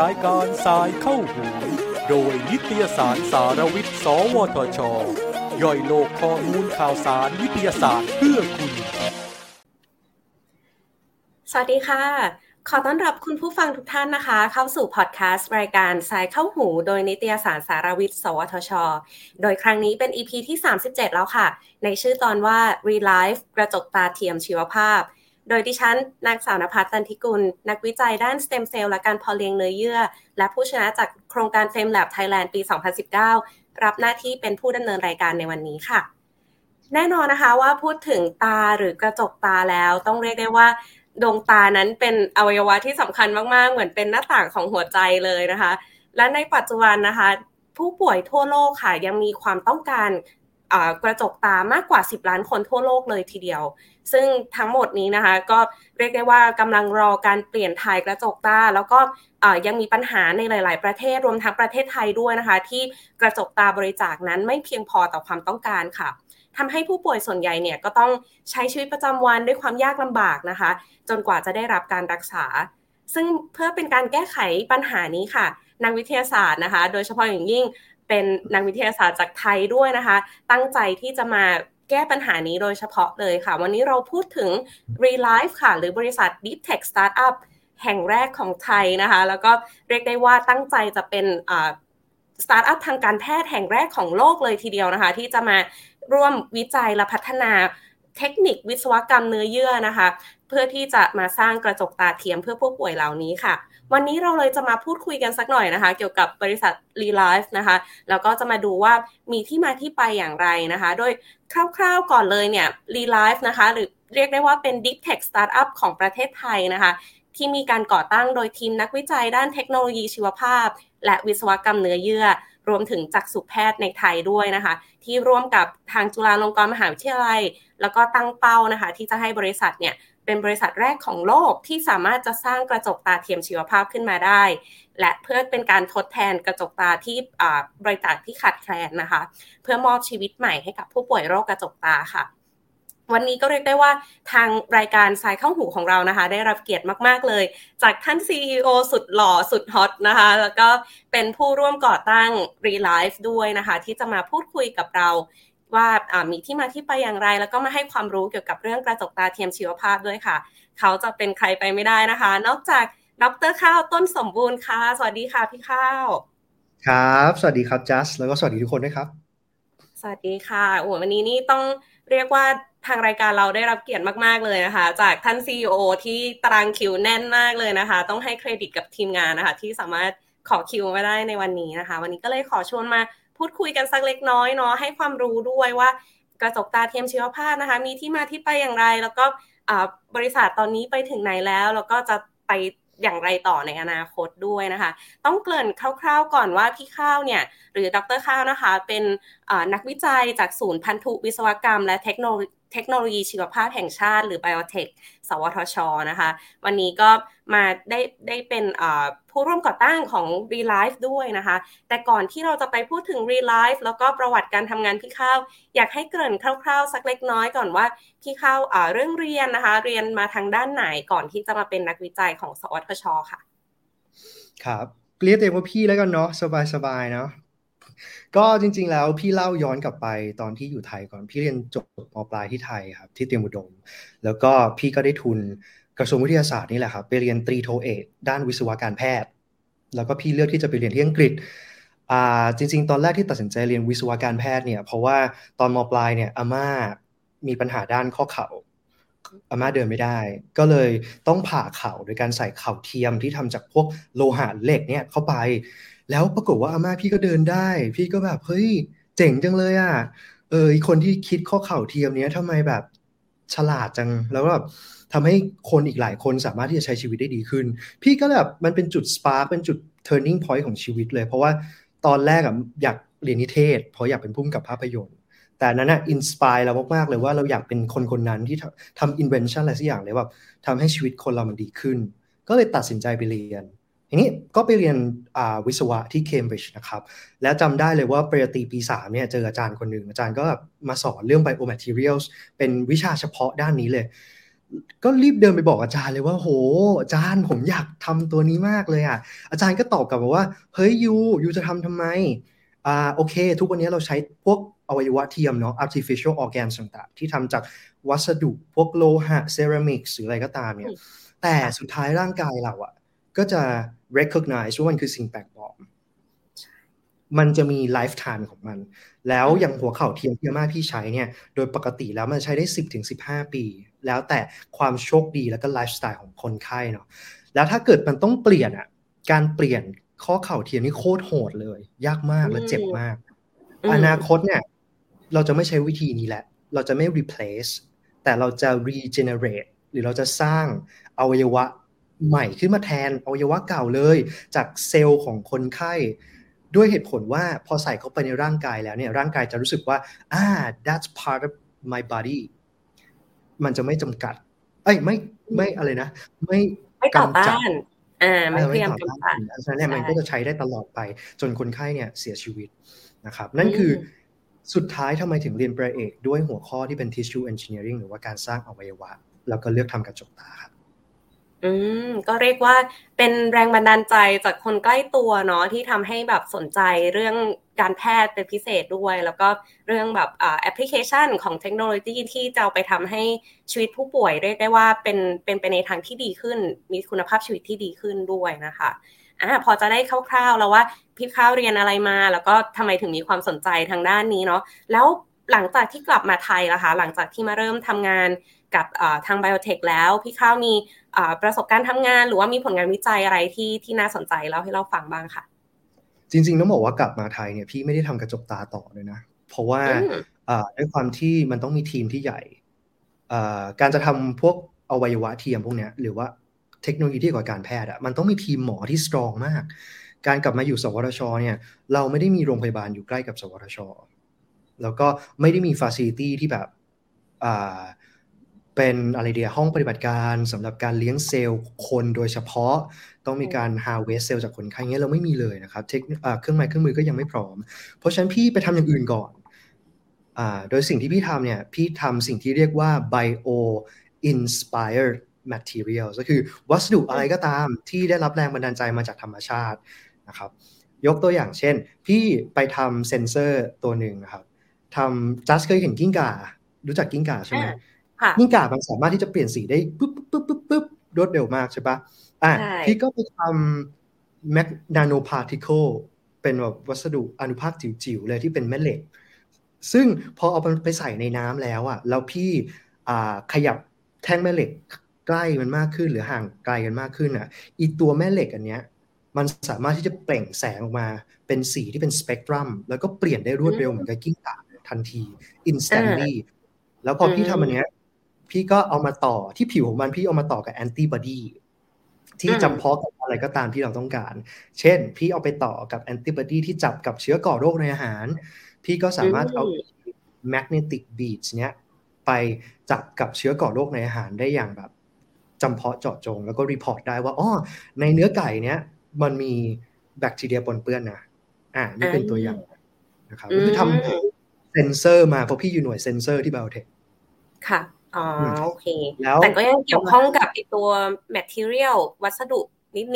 รายการสายเข้าหูโดยนิตยสารสารวิทย์ สวทช ย่อยโลกข้อมูลข่าวสารวิทยาศาสตร์เพื่อคุณ สวัสดีค่ะ ขอต้อนรับคุณผู้ฟังทุกท่านนะคะ เข้าสู่พอดแคสต์รายการสายเข้าหูโดยนิตยสารสารวิทย์ สวทช โดยครั้งนี้เป็น EP ที่ 37 แล้วค่ะ ในชื่อตอนว่า Relife กระจกตาเทียมชีวภาพ โดยดิฉันนางสาวนภัสตันทิกุล นักวิจัยด้านสเต็มเซลล์และการพาะเลี้ยงเนื้อเยื่อ และผู้ชนะจากโครงการ Fame Lab Thailand ปี 2019 รับหน้าที่เป็นผู้ดำเนินรายการในวันนี้ค่ะ แน่นอนนะคะว่าพูดถึงตาหรือกระจกตาแล้ว ต้องเรียกได้ว่าดวงตานั้นเป็นอวัยวะที่สำคัญมากๆ เหมือนเป็นหน้าต่างของหัวใจเลยนะคะ และในปัจจุบันนะคะ ผู้ป่วยทั่วโลกค่ะยังมีความต้องการ กระจกตามากกว่า 10 ล้านคนทั่วโลกเลยทีเดียว ซึ่งทั้งหมดนี้นะคะก็เรียกได้ว่ากำลังรอการเปลี่ยนถ่ายกระจกตา แล้วก็ยังมีปัญหาในหลาย ๆ ประเทศรวมทั้งประเทศไทยด้วยนะคะ ที่กระจกตาบริจาคนั้นไม่เพียงพอต่อความต้องการค่ะทำให้ผู้ป่วยส่วนใหญ่เนี่ยก็ต้องใช้ชีวิตประจำวันด้วยความยากลำบากนะคะ จนกว่าจะได้รับการรักษา ซึ่งเพื่อเป็นการแก้ไขปัญหานี้ค่ะ นักวิทยาศาสตร์นะคะ โดยเฉพาะอย่างยิ่ง เป็นนักวิทยาศาสตร์จากไทยด้วยนะคะ ตั้งใจที่จะมาแก้ปัญหานี้โดยเฉพาะเลยค่ะ วันนี้เราพูดถึง Relife ค่ะ หรือบริษัท Deep Tech Startup แห่งแรกของไทยนะคะ แล้วก็เรียกได้ว่าตั้งใจจะเป็นสตาร์ทอัพทางการแพทย์แห่งแรกของโลกเลยทีเดียวนะคะ ที่จะมาร่วมวิจัยและพัฒนาเทคนิควิศวกรรมเนื้อเยื่อนะคะ เพื่อที่จะมาสร้างกระจกตาเทียมเพื่อผู้ป่วยเหล่านี้ค่ะ วันนี้เราเลยจะมาพูดคุยกันสักหน่อยนะคะ เกี่ยวกับบริษัท r e l i f e นะคะ แล้วก็จะมาดูว่ามีที่มาที่ไปอย่างไรนะคะ โดยคร่าวๆก่อนเลยเนี่ย r e l i f e นะคะ หรือเรียกได้ว่าเป็น Deep Tech Startup ของประเทศไทยนะคะ ที่มีการก่อตั้งโดยทีมนักวิจัยด้านเทคโนโลยีชีวภาพ และวิศวกรรมเนื้อเยื่อรวมถึงจักษุแพทย์ในไทยด้วยนะคะ ที่ร่วมกับทางจุฬาลงกรณ์มหาวิทยาลัย แล้วก็ตั้งเป้านะคะ ที่จะให้บริษัทเนี่ย เป็นบริษัทแรกของโลกที่สามารถจะสร้างกระจกตาเทียมชีวภาพขึ้นมาได้ และเพื่อเป็นการทดแทนกระจกตาที่บริจาคที่ขาดแคลนนะคะ เพื่อมอบชีวิตใหม่ให้กับผู้ป่วยโรคกระจกตาค่ะวันนี้ก็เรียกได้ว่าทางรายการสายเข้าหูของเรานะคะ ได้รับเกียรติมากๆเลย จากท่าน CEO สุดหล่อสุดฮอตนะคะ แล้วก็เป็นผู้ร่วมก่อตั้ง Relife ด้วยนะคะ ที่จะมาพูดคุยกับเรา ว่ามีที่มาที่ไปอย่างไร แล้วก็มาให้ความรู้เกี่ยวกับเรื่องกระจกตาเทียมชีวภาพด้วยค่ะ เขาจะเป็นใครไปไม่ได้นะคะ นอกจากดรข้าวต้นสมบูรณ์ค่ะ สวัสดีค่ะพี่ข้าว ครับ สวัสดีครับจัสแล้วก็สวัสดีทุกคนด้วยครับ สวัสดีค่ะโอ้วันนี้นี่ต้องเรียกว่าทางรายการเราได้รับเกียรติมาก ๆ เลยนะคะ จากท่าน CEO ที่ตารางคิวแน่นมากเลยนะคะ ต้องให้เครดิตกับทีมงานนะคะ ที่สามารถขอคิวมาได้ในวันนี้นะคะ วันนี้ก็เลยขอชวนมา พูดคุยกันสักเล็กน้อยเนาะให้ความรู้ด้วยว่ากระจกตาเทียมชีวภาพนะคะ มีที่มาที่ไปอย่างไร แล้วก็บริษัทตอนนี้ไปถึงไหนแล้ว แล้วก็จะไปอย่างไรต่อในอนาคตด้วยนะคะ ต้องเกริ่นคร่าวๆก่อนว่าพี่ข้าวเนี่ย หรือดรข้าวนะคะ เป็นนักวิจัยจากศูนย์พันธุวิศวกรรม และเทคโนโลยีชีวภาพแห่งชาติ หรือ Biotech สวทชนะคะ วันนี้ก็มาได้ได้เป็นผู้ร่วมก่อตั้งของ Relife ด้วยนะคะ แต่ก่อนที่เราจะไปพูดถึง Relife แล้วก็ประวัติการทำงานพี่ข้าว อยากให้เกริ่นคร่าวๆ สักเล็กน้อยก่อนว่าพี่ข้าวเรื่องเรียนนะคะ เรียนมาทางด้านไหนก่อนที่จะมาเป็นนักวิจัยของ สวทช ค่ะ ครับเรียกเองว่าพี่แล้วกันเนาะสบายๆเนาะ ก็จริง ๆ แล้วพี่เล่าย้อนกลับไปตอนที่อยู่ไทยก่อนพี่เรียนจบมปลายที่ไทยครับที่เตรียมอุดม แล้วก็พี่ก็ได้ทุนกระทรวงวิทยาศาสตร์นี่แหละครับไปเรียนตรีโทเอกด้านวิศวการแพทย์ แล้วก็พี่เลือกที่จะไปเรียนที่อังกฤษอ่าจริง ๆ ตอนแรกที่ตัดสินใจเรียนวิศวการแพทย์เนี่ยเพราะว่าตอนมปลายเนี่ยอาม่ามีปัญหาด้านข้อเข่าอาม่าเดินไม่ได้ ก็เลยต้องผ่าเข่าโดยการใส่เข่าเทียมที่ทำจากพวกโลหะเหล็กเนี่ยเข้าไป แล้วปรากฏว่าอาม่าพี่ก็เดินได้ พี่ก็แบบเฮ้ยเจ๋งจังเลยอะเออคนที่คิดข้อเข่าเทียมเนี้ยทำไมแบบฉลาดจังแล้วแบบทำให้คนอีกหลายคนสามารถที่จะใช้ชีวิตได้ดีขึ้น พี่ก็แบบมันเป็นจุด spark เป็นจุด turning point ของชีวิตเลย เพราะว่าตอนแรกอะอยากเรียนนิเทศ เพราะอยากเป็นผู้กำกับภาพยนตร์ แต่นั้นอะ inspire เรามากๆเลยว่าเราอยากเป็นคนคนนั้นที่ทำ invention อะไรสักอย่างเลยแบบทำให้ชีวิตคนเรามันดีขึ้น ก็เลยตัดสินใจไปเรียน ทีนี้ก็ไปเรียนวิศวะที่เคมบริดจ์นะครับ แล้วจำได้เลยว่าปริญญาตรีปี3เนี่ยเจออาจารย์คนหนึ่งอาจารย์ก็มาสอนเรื่อง biomaterials เป็นวิชาเฉพาะด้านนี้เลย ก็รีบเดินไปบอกอาจารย์เลยว่าโห อาจารย์ผมอยากทำตัวนี้มากเลยอะอาจารย์ก็ตอบกลับมาว่า เฮ้ยยูยูจะทำทำไมอ่าโอเค ทุกวันนี้เราใช้พวกอวัยวะเทียมเนาะ artificial organs ต่างๆที่ทำจากวัสดุพวกโลหะเซรามิกหรืออะไรก็ตามเนี่ยแต่สุดท้ายร่างกายเราอะก็จะ recognize ว่ามันคือสิ่งแปลกปลอม มันจะมี lifetime ของมัน แล้วอย่างหัวเข่าเทียมที่อาม่าพี่ใช้เนี่ย โดยปกติแล้วมันใช้ได้ 10ถึง15 ปี แล้วแต่ความโชคดีแล้วก็ไลฟ์สไตล์ของคนไข้เนาะ แล้วถ้าเกิดมันต้องเปลี่ยนอะ การเปลี่ยนข้อเข่าเทียมนี่โคตรโหดเลย ยากมากและเจ็บมาก อนาคตเนี่ย เราจะไม่ใช้วิธีนี้แหละ เราจะไม่ replace แต่เราจะ regenerate หรือเราจะสร้างอวัยวะ ใหม่ขึ้นมาแทนอวัยวะเก่าเลย จากเซลล์ของคนไข้ ด้วยเหตุผลว่าพอใส่เข้าไปในร่างกายแล้วเนี่ยร่างกายจะรู้สึกว่าอ่า that's part of my body มันจะไม่จำกัด เอ้ยไม่ไม่อะไรนะ ไม่ไม่ต่อต้านอ่าไม่พยายามกำจัดฉะนั้นเนี่ยมันก็จะใช้ได้ตลอดไป จนคนไข้เนี่ยเสียชีวิตนะครับ นั่นคือสุดท้ายทำไมถึงเรียนประเอกด้วยหัวข้อที่เป็น tissue engineering หรือว่าการสร้างอวัยวะ แล้วก็เลือกทำกระจกตาครับ อืมก็เรียกว่าเป็นแรงบันดาลใจจากคนใกล้ตัวเนาะที่ทำให้แบบสนใจเรื่องการแพทย์เป็นพิเศษด้วย แล้วก็เรื่องแบบแอปพลิเคชันของเทคโนโลยีที่จะไปทำให้ชีวิตผู้ป่วยเรียกได้ว่าเป็นเป็นไปในทางที่ดีขึ้น มีคุณภาพชีวิตที่ดีขึ้นด้วยนะคะอ่าพอจะได้คร่าวๆแล้วว่าพี่ข้าวเรียนอะไรมา แล้วก็ทำไมถึงมีความสนใจทางด้านนี้เนาะแล้วหลังจากที่กลับมาไทยล่ะคะ หลังจากที่มาเริ่มทำงาน กับทางไบโอเทคแล้วพี่ข้าวมีประสบการณ์ทำงาน หรือว่ามีผลงานวิจัยอะไรที่ที่น่าสนใจแล้วให้เราฟังบ้างค่ะ จริงๆต้องบอกว่ากลับมาไทยเนี่ยพี่ไม่ได้ทำกระจกตาต่อเลยนะ เพราะว่าด้วยความที่มันต้องมีทีมที่ใหญ่การจะทำพวกอวัยวะเทียมพวกเนี้ยหรือว่าเทคโนโลยีที่กว่าการแพทย์อะมันต้องมีทีมหมอที่ strong มาก การกลับมาอยู่สวทชเนี่ยเราไม่ได้มีโรงพยาบาลอยู่ใกล้กับสวทช แล้วก็ไม่ได้มี facility ที่แบบ เป็นอะไรเดียห้องปฏิบัติการสำหรับการเลี้ยงเซลล์คนโดยเฉพาะต้องมีการ harvest เซลล์จากคนไข้เงี้ยเราไม่มีเลยนะครับเทคเครื่องไม้เครื่องมือก็ยังไม่พร้อม เพราะฉะนั้นพี่ไปทำอย่างอื่นก่อนอ่าโดยสิ่งที่พี่ทำเนี่ยพี่ทำสิ่งที่เรียกว่า bio inspired material ก็คือวัสดุอะไรก็ตามที่ได้รับแรงบันดาลใจมาจากธรรมชาตินะครับยกตัวอย่างเช่น พี่ไปทำเซนเซอร์ตัวหนึ่งนะครับทำจัสเคยเห็นกิ้งก่ารู้จักกิ้งก่าใช่ไหม กิ้งก่ามันสามารถที่จะเปลี่ยนสีได้ปุ๊บปุ๊บปุ๊บปุ๊บรวดเร็วมากใช่ปะอะพี่ก็ไปทำ magnetic nanoparticleเป็นแบบวัสดุอนุภาคจิ๋วๆเลยที่เป็นแม่เหล็ก ซึ่งพอเอาไปใส่ในน้ำแล้วอะแล้วพี่อ่าขยับแท่งแม่เหล็กใกล้มันมากขึ้นหรือห่างไกลกันมากขึ้นอะอีตัวแม่เหล็กอันเนี้ยมันสามารถที่จะเปล่งแสงออกมาเป็นสีที่เป็นสเปกตรัมแล้วก็เปลี่ยนได้รวดเร็วเหมือนกับกิ้งก่าทันที instantly แล้วพอพี่ทำอันเนี้ย พี่ก็เอามาต่อที่ผิวของมันพี่เอามาต่อกับแอนติบอดีที่จำเพาะกับอะไรก็ตามที่เราต้องการ เช่น พี่เอาไปต่อกับแอนติบอดีที่จับกับเชื้อก่อโรคในอาหาร พี่ก็สามารถเอา magnetic bead เนี้ยไปจับกับเชื้อก่อโรคในอาหารได้อย่างแบบจำเพาะเจาะจง แล้วก็ report ได้ว่าอ๋อในเนื้อไก่เนี้ยมันมีแบคทีเรียปนเปื้อนนะอ่านี่เป็นตัวอย่างนะครับคือทำเซนเซอร์มาเพราะพี่อยู่หน่วยเซนเซอร์ที่ไบโอเทคค่ะ อ๋อโอเคแต่ก็ยังเกี่ยวข้องกับไอตัว material วัสดุ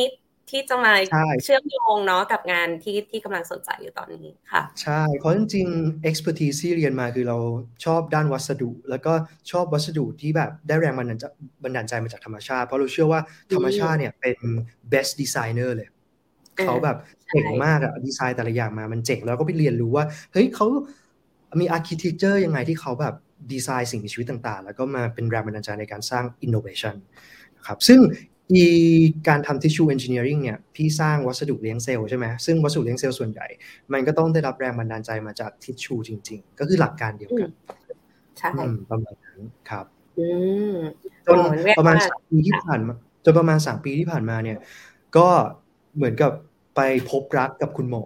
นิดๆที่จะมาเชื่อมโยงเนาะกับงานที่ที่กำลังสนใจอยู่ตอนนี้ค่ะ ใช่เพราะจริงๆ expertise ที่เรียนมาคือเราชอบด้านวัสดุ แล้วก็ชอบวัสดุที่แบบได้แรงบันดาลบันดาลใจมาจากธรรมชาติ เพราะเราเชื่อว่าธรรมชาติเนี่ยเป็น best designer เลยเขาแบบเก่งมากอะดีไซน์แต่ละอย่างมามันเจ๋งแล้วก็ไปเรียนรู้ว่าเฮ้ยเขามี architecture ยังไงที่เขาแบบ ดีไซน์สิ่งมีชีวิตต่างๆ แล้วก็มาเป็นแรงบันดาลใจในการสร้าง innovation นะครับซึ่งอีการทำ tissue engineering เนี่ยพี่สร้างวัสดุเลี้ยงเซลล์ใช่ไหมซึ่งวัสดุเลี้ยงเซลล์ส่วนใหญ่ มันก็ต้องได้รับแรงบันดาลใจมาจากทิชชูจริง ๆ ก็คือหลักการเดียวกันใช่ประมาณนั้นครับจนประมาณสามปีที่ผ่านมาจนประมาณสามปีที่ผ่านมาเนี่ย ก็เหมือนกับไปพบรักกับคุณหมอ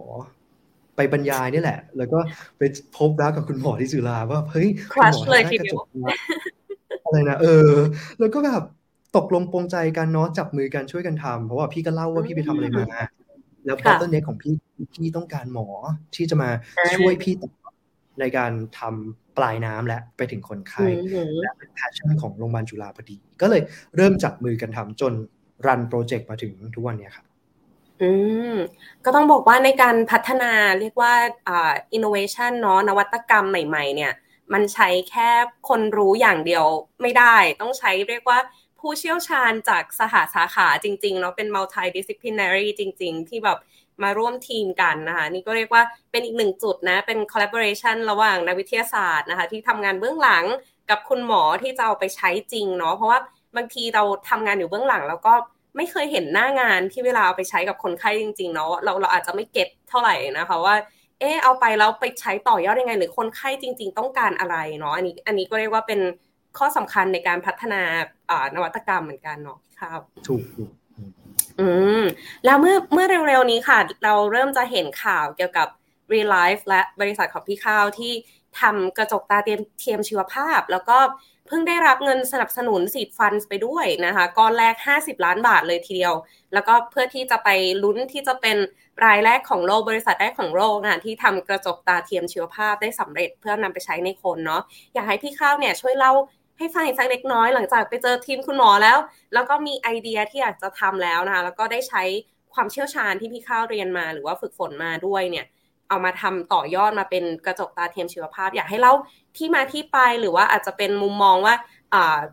ไปบรรยายนี่แหละ แล้วก็ไปพบรักกับคุณหมอที่จุฬาว่าเฮ้ยคุณหมอเลยทีเดียวอะไรนะเออ แล้วก็แบบตกลงปรงใจกันเนาะจับมือกันช่วยกันทำเพราะว่าพี่ก็เล่าว่าพี่ไปทำอะไรมา แล้วพอต้นเน็กของพี่พี่ต้องการหมอที่จะมาช่วยพี่ต่อในการทำปลายน้ำและไปถึงคนไข้และเป็น passion ของโรงพยาบาลจุฬาพอดี ก็เลยเริ่มจับมือกันทำจนรันโปรเจกต์มาถึงทุกวันนี้ครับ อืมก็ต้องบอกว่าในการพัฒนาเรียกว่าอ่าอินโนเวชันเนาะนวัตกรรมใหม่ ๆ เนี่ย มันใช้แค่คนรู้อย่างเดียวไม่ได้ ต้องใช้เรียกว่าผู้เชี่ยวชาญจากสหาสาขาจริงๆเนาะเป็น multidisciplinary จริง ๆ ที่แบบมาร่วมทีมกันนะคะนี่ก็เรียกว่าเป็นอีกหนึ่งจุดนะ เป็น collaboration ระหว่างนักวิทยาศาสตร์นะคะ ที่ทำงานเบื้องหลังกับคุณหมอที่จะเอาไปใช้จริงเนาะเพราะว่าบางทีเราทำงานอยู่เบื้องหลังแล้วก็ ไม่เคยเห็นหน้างานที่เวลาเอาไปใช้กับคนไข้จริง ๆ เนาะเราเราอาจจะไม่เก็ตเท่าไหร่นะคะว่า เออเอาไปแล้วไปใช้ต่อยอดยังไง หรือคนไข้จริง ๆ ต้องการอะไรเนาะอันนี้ อันนี้ก็เรียกว่าเป็นข้อสำคัญในการพัฒนาอ่านวัตกรรมเหมือนกันเนาะครับถูกอืมแล้วเมื่อเมื่อเร็วๆนี้ค่ะ เราเริ่มจะเห็นข่าวเกี่ยวกับ Real Life และบริษัทของพี่ข้าวที่ทำกระจกตาเทียมเทียมชีวภาพ แล้วก็ เพิ่งได้รับเงินสนับสนุนสีดฟันไปด้วยนะคะก้อนแรก 50 ล้านบาทเลยทีเดียว แล้วก็เพื่อที่จะไปลุ้นที่จะเป็นรายแรกของโลกบริษัทแรกของโลกนะที่ทำกระจกตาเทียมชีวภาพได้สำเร็จเพื่อนำไปใช้ในคนเนาะอยากให้พี่ข้าวเนี่ยช่วยเล่าให้ฟังอีกสักเล็กน้อยหลังจากไปเจอทีมคุณหมอแล้ว แล้วก็มีไอเดียที่อยากจะทำแล้วนะคะแล้วก็ได้ใช้ความเชี่ยวชาญที่พี่ข้าวเรียนมา หรือว่าฝึกฝนมาด้วยเนี่ย เอามาทำต่อยอดมาเป็นกระจกตาเทียมชีวภาพ อยากให้เล่าที่มาที่ไปหรือว่าอาจจะเป็นมุมมองว่า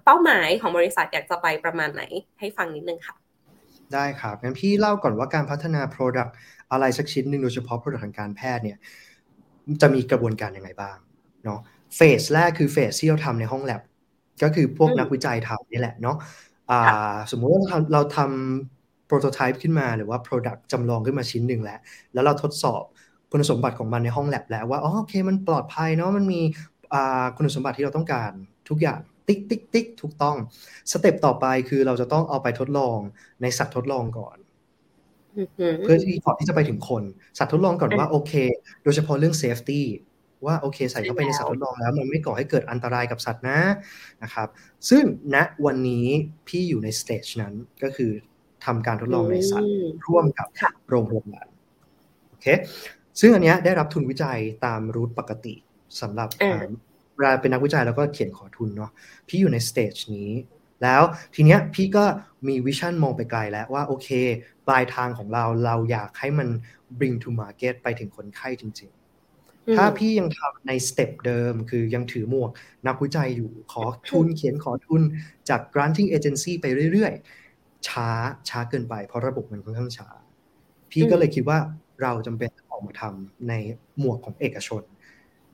เป้าหมายของบริษัทอยากจะไปประมาณไหนให้ฟังนิดนึงค่ะ ได้ครับงั้นพี่เล่าก่อนว่าการพัฒนา Product อะไรสักชิ้นหนึ่งโดยเฉพาะ Product ทางการแพทย์เนี่ยจะมีกระบวนการยังไงบ้างเนาะเฟสแรกคือเฟสที่เราทำในห้องแลบก็คือพวกนักวิจัยทำนี่แหละเนาะสมมุติว่าเราทำ prototype ขึ้นมาหรือว่า product จำลองขึ้นมาชิ้นหนึ่งแล้ว แล้วเราทดสอบ คุณสมบัติของมันในห้องแลบแล้วว่าอ๋อโอเคมันปลอดภัยเนาะมันมีคุณสมบัติที่เราต้องการทุกอย่างติ๊กติ๊กติ๊กถูกต้อง step ต่อไปคือเราจะต้องเอาไปทดลองในสัตว์ทดลองก่อนเพื่อที่ก่อนที่จะไปถึงคน สัตว์ทดลองก่อนว่าโอเค โดยเฉพาะเรื่อง safety ว่าโอเคใส่เข้าไปในสัตว์ทดลองแล้ว มันไม่ก่อให้เกิดอันตรายกับสัตว์นะนะครับ ซึ่งณวันนี้พี่อยู่ใน stage นั้นก็คือทำการทดลองในสัตว์ร่วมกับโรงพยาบาลโอเค ซึ่งอันนี้ได้รับทุนวิจัยตาม route ปกติสำหรับเวลาเป็นนักวิจัยแล้วก็เขียนขอทุนเนาะพี่อยู่ใน stage นี้ แล้วทีเนี้ยพี่ก็มี vision มองไปไกลแล้วว่าโอเค ปลายทางของเราเราอยากให้มัน bring to market ไปถึงคนไข้จริง ๆ ถ้าพี่ยังทำใน step เดิม คือยังถือหมวก นักวิจัยอยู่ขอทุนเขียนขอทุนจาก granting agency ไปเรื่อย ๆ ช้าช้าเกินไปเพราะระบบมันค่อนข้างช้า พี่ก็เลยคิดว่าเราจำเป็น ออกมาทำในหมวกของเอกชน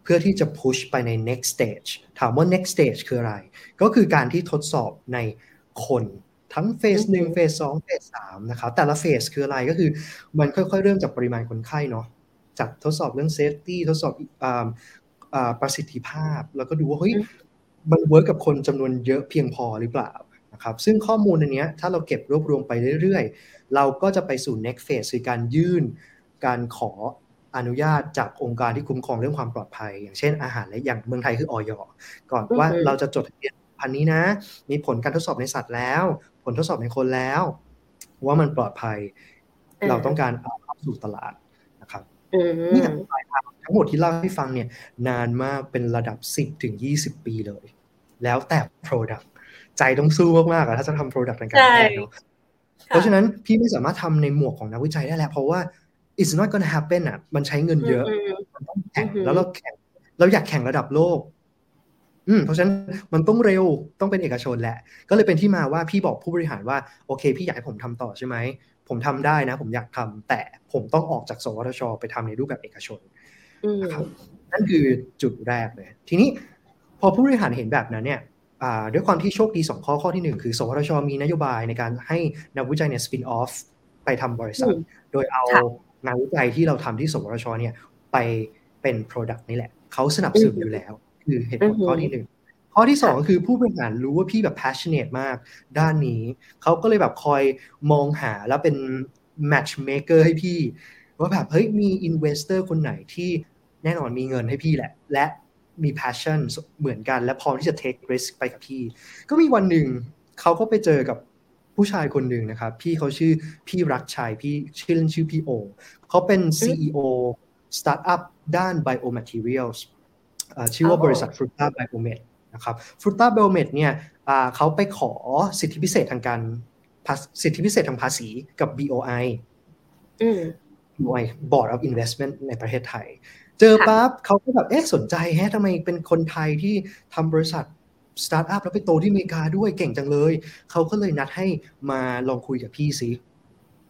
เพื่อที่จะ push ไปใน next stage ถามว่า next stage คืออะไร ก็คือการที่ทดสอบในคนทั้งเฟสหนึ่งเฟสสองเฟสสามนะครับแต่ละเฟสคืออะไรก็คือมันค่อยๆ เริ่มจากปริมาณคนไข้เนาะจากทดสอบเรื่อง safety ทดสอบประสิทธิภาพ แล้วก็ดูว่าเฮ้ยมัน work กับคนจำนวนเยอะเพียงพอหรือเปล่านะครับซึ่งข้อมูลอันนี้ถ้าเราเก็บรวบรวมไปเรื่อยๆ เราก็จะไปสู่ next phase คือการยื่น การขออนุญาตจากองค์การที่คุ้มครองเรื่องความปลอดภัย อย่างเช่นอาหารและยาอย่างเมืองไทยคืออย. ก่อนว่าเราจะจดทะเบียนผลิตภัณฑ์นี้นะ มีผลการทดสอบในสัตว์แล้ว ผลทดสอบในคนแล้ว ว่ามันปลอดภัย เราต้องการเอาเข้าสู่ตลาดนะครับนี่แต่ปลายทางทั้งหมดที่เล่าให้ฟังเนี่ย นานมากเป็นระดับ 10ถึง20 ปีเลย แล้วแต่ Product ใจต้องสู้มากๆถ้าจะทำ Product ในการแพทย์เนาะเพราะฉะนั้นพี่ไม่สามารถทำในหมวกของนักวิจัยได้แล้ว เพราะว่า it's not gonna happen อะ มันใช้เงินเยอะมันต้องแข่งแล้วเราแข่งเราอยากแข่งระดับโลก อืมเพราะฉะนั้นมันต้องเร็วต้องเป็นเอกชนแหละ ก็เลยเป็นที่มาว่าพี่บอกผู้บริหารว่าโอเค พี่อยากให้ผมทำต่อใช่ไหมผมทำได้นะ ผมอยากทำแต่ผมต้องออกจากสวทช ไปทำในรูปแบบเอกชนนะครับนั่นคือจุดแรกเลยทีนี้พอผู้บริหารเห็นแบบนั้นเนี่ยด้วยความที่โชคดีสองข้อข้อที่หนึ่งคือสวทช มีนโยบายในการให้นักวิจัยเนี่ยสปินออฟไปทำบริษัท โดยเอา งานวิจัยที่เราทำที่สวทชเนี่ยไปเป็น Product นี่แหละ เขาสนับสนุนอยู่แล้ว คือเหตุผลข้อที่หนึ่งข้อที่สองก็คือผู้บริหารรู้ว่าพี่แบบ passionate มาก ด้านนี้ เขาก็เลยแบบคอยมองหาแล้วเป็น matchmaker ให้พี่ ว่าแบบเฮ้ยมี investor คนไหนที่แน่นอนมีเงินให้พี่แหละ และมี passion เหมือนกันและพร้อมที่จะ take risk ไปกับพี่ ก็มีวันหนึ่งเขาก็ไปเจอกับ ผู้ชายคนหนึ่งนะครับ พี่เขาชื่อพี่รักชัยพี่ชื่อเล่นชื่อพี่โอเขาเป็น CEO สตาร์ทอัพด้าน biomaterials ชื่อว่าบริษัทฟรุต้าไบโอเมดนะครับฟรุต้าไบโอเมดเนี่ยเขาไปขอสิทธิพิเศษทางการสิทธิพิเศษทางภาษีกับ BOI BOI Board of Investment ในประเทศไทย เจอปั๊บเขาก็แบบเอ๊ะสนใจแฮะทำไมเป็นคนไทยที่ทำบริษัท สตาร์ทอัพแล้วไปโตที่อเมริกาด้วยเก่งจังเลย เขาก็เลยนัดให้มาลองคุยกับพี่สิ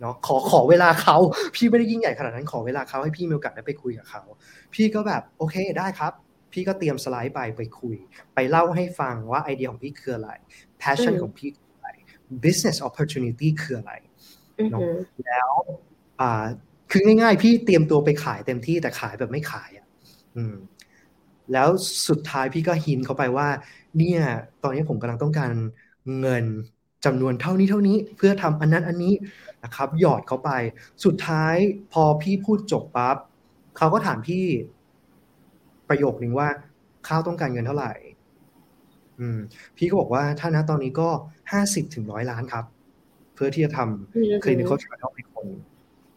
เนาะขอขอเวลาเขาพี่ไม่ได้ยิ่งใหญ่ขนาดนั้นขอเวลาเขาให้พี่มีโอกาสได้ไปคุยกับเขา พี่ก็แบบโอเคได้ครับ พี่ก็เตรียมสไลด์ไปไปคุย ไปเล่าให้ฟังว่าไอเดียของพี่คืออะไร passion ของพี่คืออะไร business opportunity คืออะไรเนาะแล้วอ่าคือง่ายๆ พี่เตรียมตัวไปขายเต็มที่แต่ขายแบบไม่ขายอะ อืม แล้วสุดท้ายพี่ก็หินเขาไปว่า เนี่ย ตอนนี้ผมกำลังต้องการเงินจำนวนเท่านี้เท่านี้เพื่อทำอันนั้นอันนี้นะครับ หยอดเขาไป สุดท้ายพอพี่พูดจบปั๊บเขาก็ถามพี่ประโยคนึงว่าข้าวต้องการเงินเท่าไหร่ อืม พี่ก็บอกว่าถ้านะตอนนี้ก็ห้าสิบถึงร้อยล้านครับ เพื่อที่จะทำ clinical trial ในคน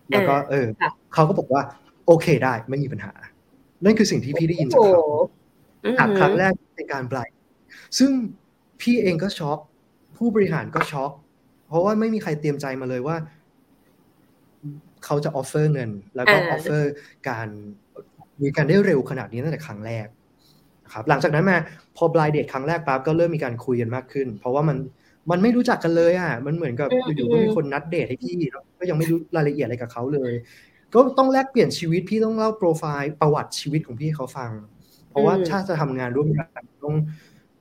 แล้วก็ เออเขาก็บอกว่า โอเคได้ไม่มีปัญหา นั่นคือสิ่งที่พี่ได้ยินจากเขาครั้งแรกในการ blind ซึ่งพี่เองก็ช็อกผู้บริหารก็ช็อกเพราะว่าไม่มีใครเตรียมใจมาเลยว่า เขาจะ offer เงิน แล้วก็ offer การมีการได้เร็วขนาดนี้ตั้งแต่ครั้งแรกนะครับหลังจากนั้นมาพอ blind date ครั้งแรกปั๊บก็เริ่มมีการคุยกันมากขึ้น เพราะว่ามันมันไม่รู้จักกันเลยอะ มันเหมือนกับอยู่ๆก็มีคนนัดเดทให้พี่ก็ยังไม่รู้รายละเอียดอะไรกับเขาเลย ก็ต้องแลกเปลี่ยนชีวิตพี่ต้องเล่าโปรไฟล์ประวัติชีวิตของพี่เขาฟัง เพราะว่าถ้าจะทำงานร่วมกันต้อง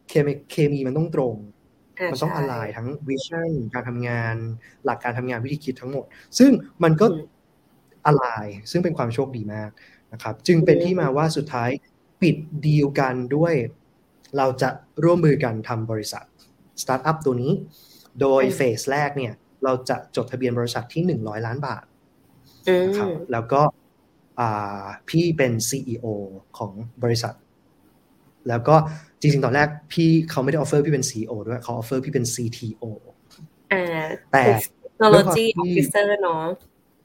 เคมีเคมีมันต้องตรง มันต้องอะไรทั้ง vision การทำงาน หลักการทำงานวิธีคิดทั้งหมด ซึ่งมันก็อะไรซึ่งเป็นความโชคดีมากนะครับ จึงเป็นที่มาว่าสุดท้ายปิดดีลกันด้วย เราจะร่วมมือกันทำบริษัทสตาร์ทอัพตัวนี้ โดย phase แรกเนี่ย เราจะจดทะเบียนบริษัทที่หนึ่งร้อยล้านบาทนะครับแล้วก็พี่เป็น CEO ของบริษัท แล้วก็ จริงๆ ตอนแรกพี่เขาไม่ได้ offer พี่เป็น CEO ด้วยเขาออฟเฟอร์พี่เป็น CTO อ่าแต่ technology officer เนาะ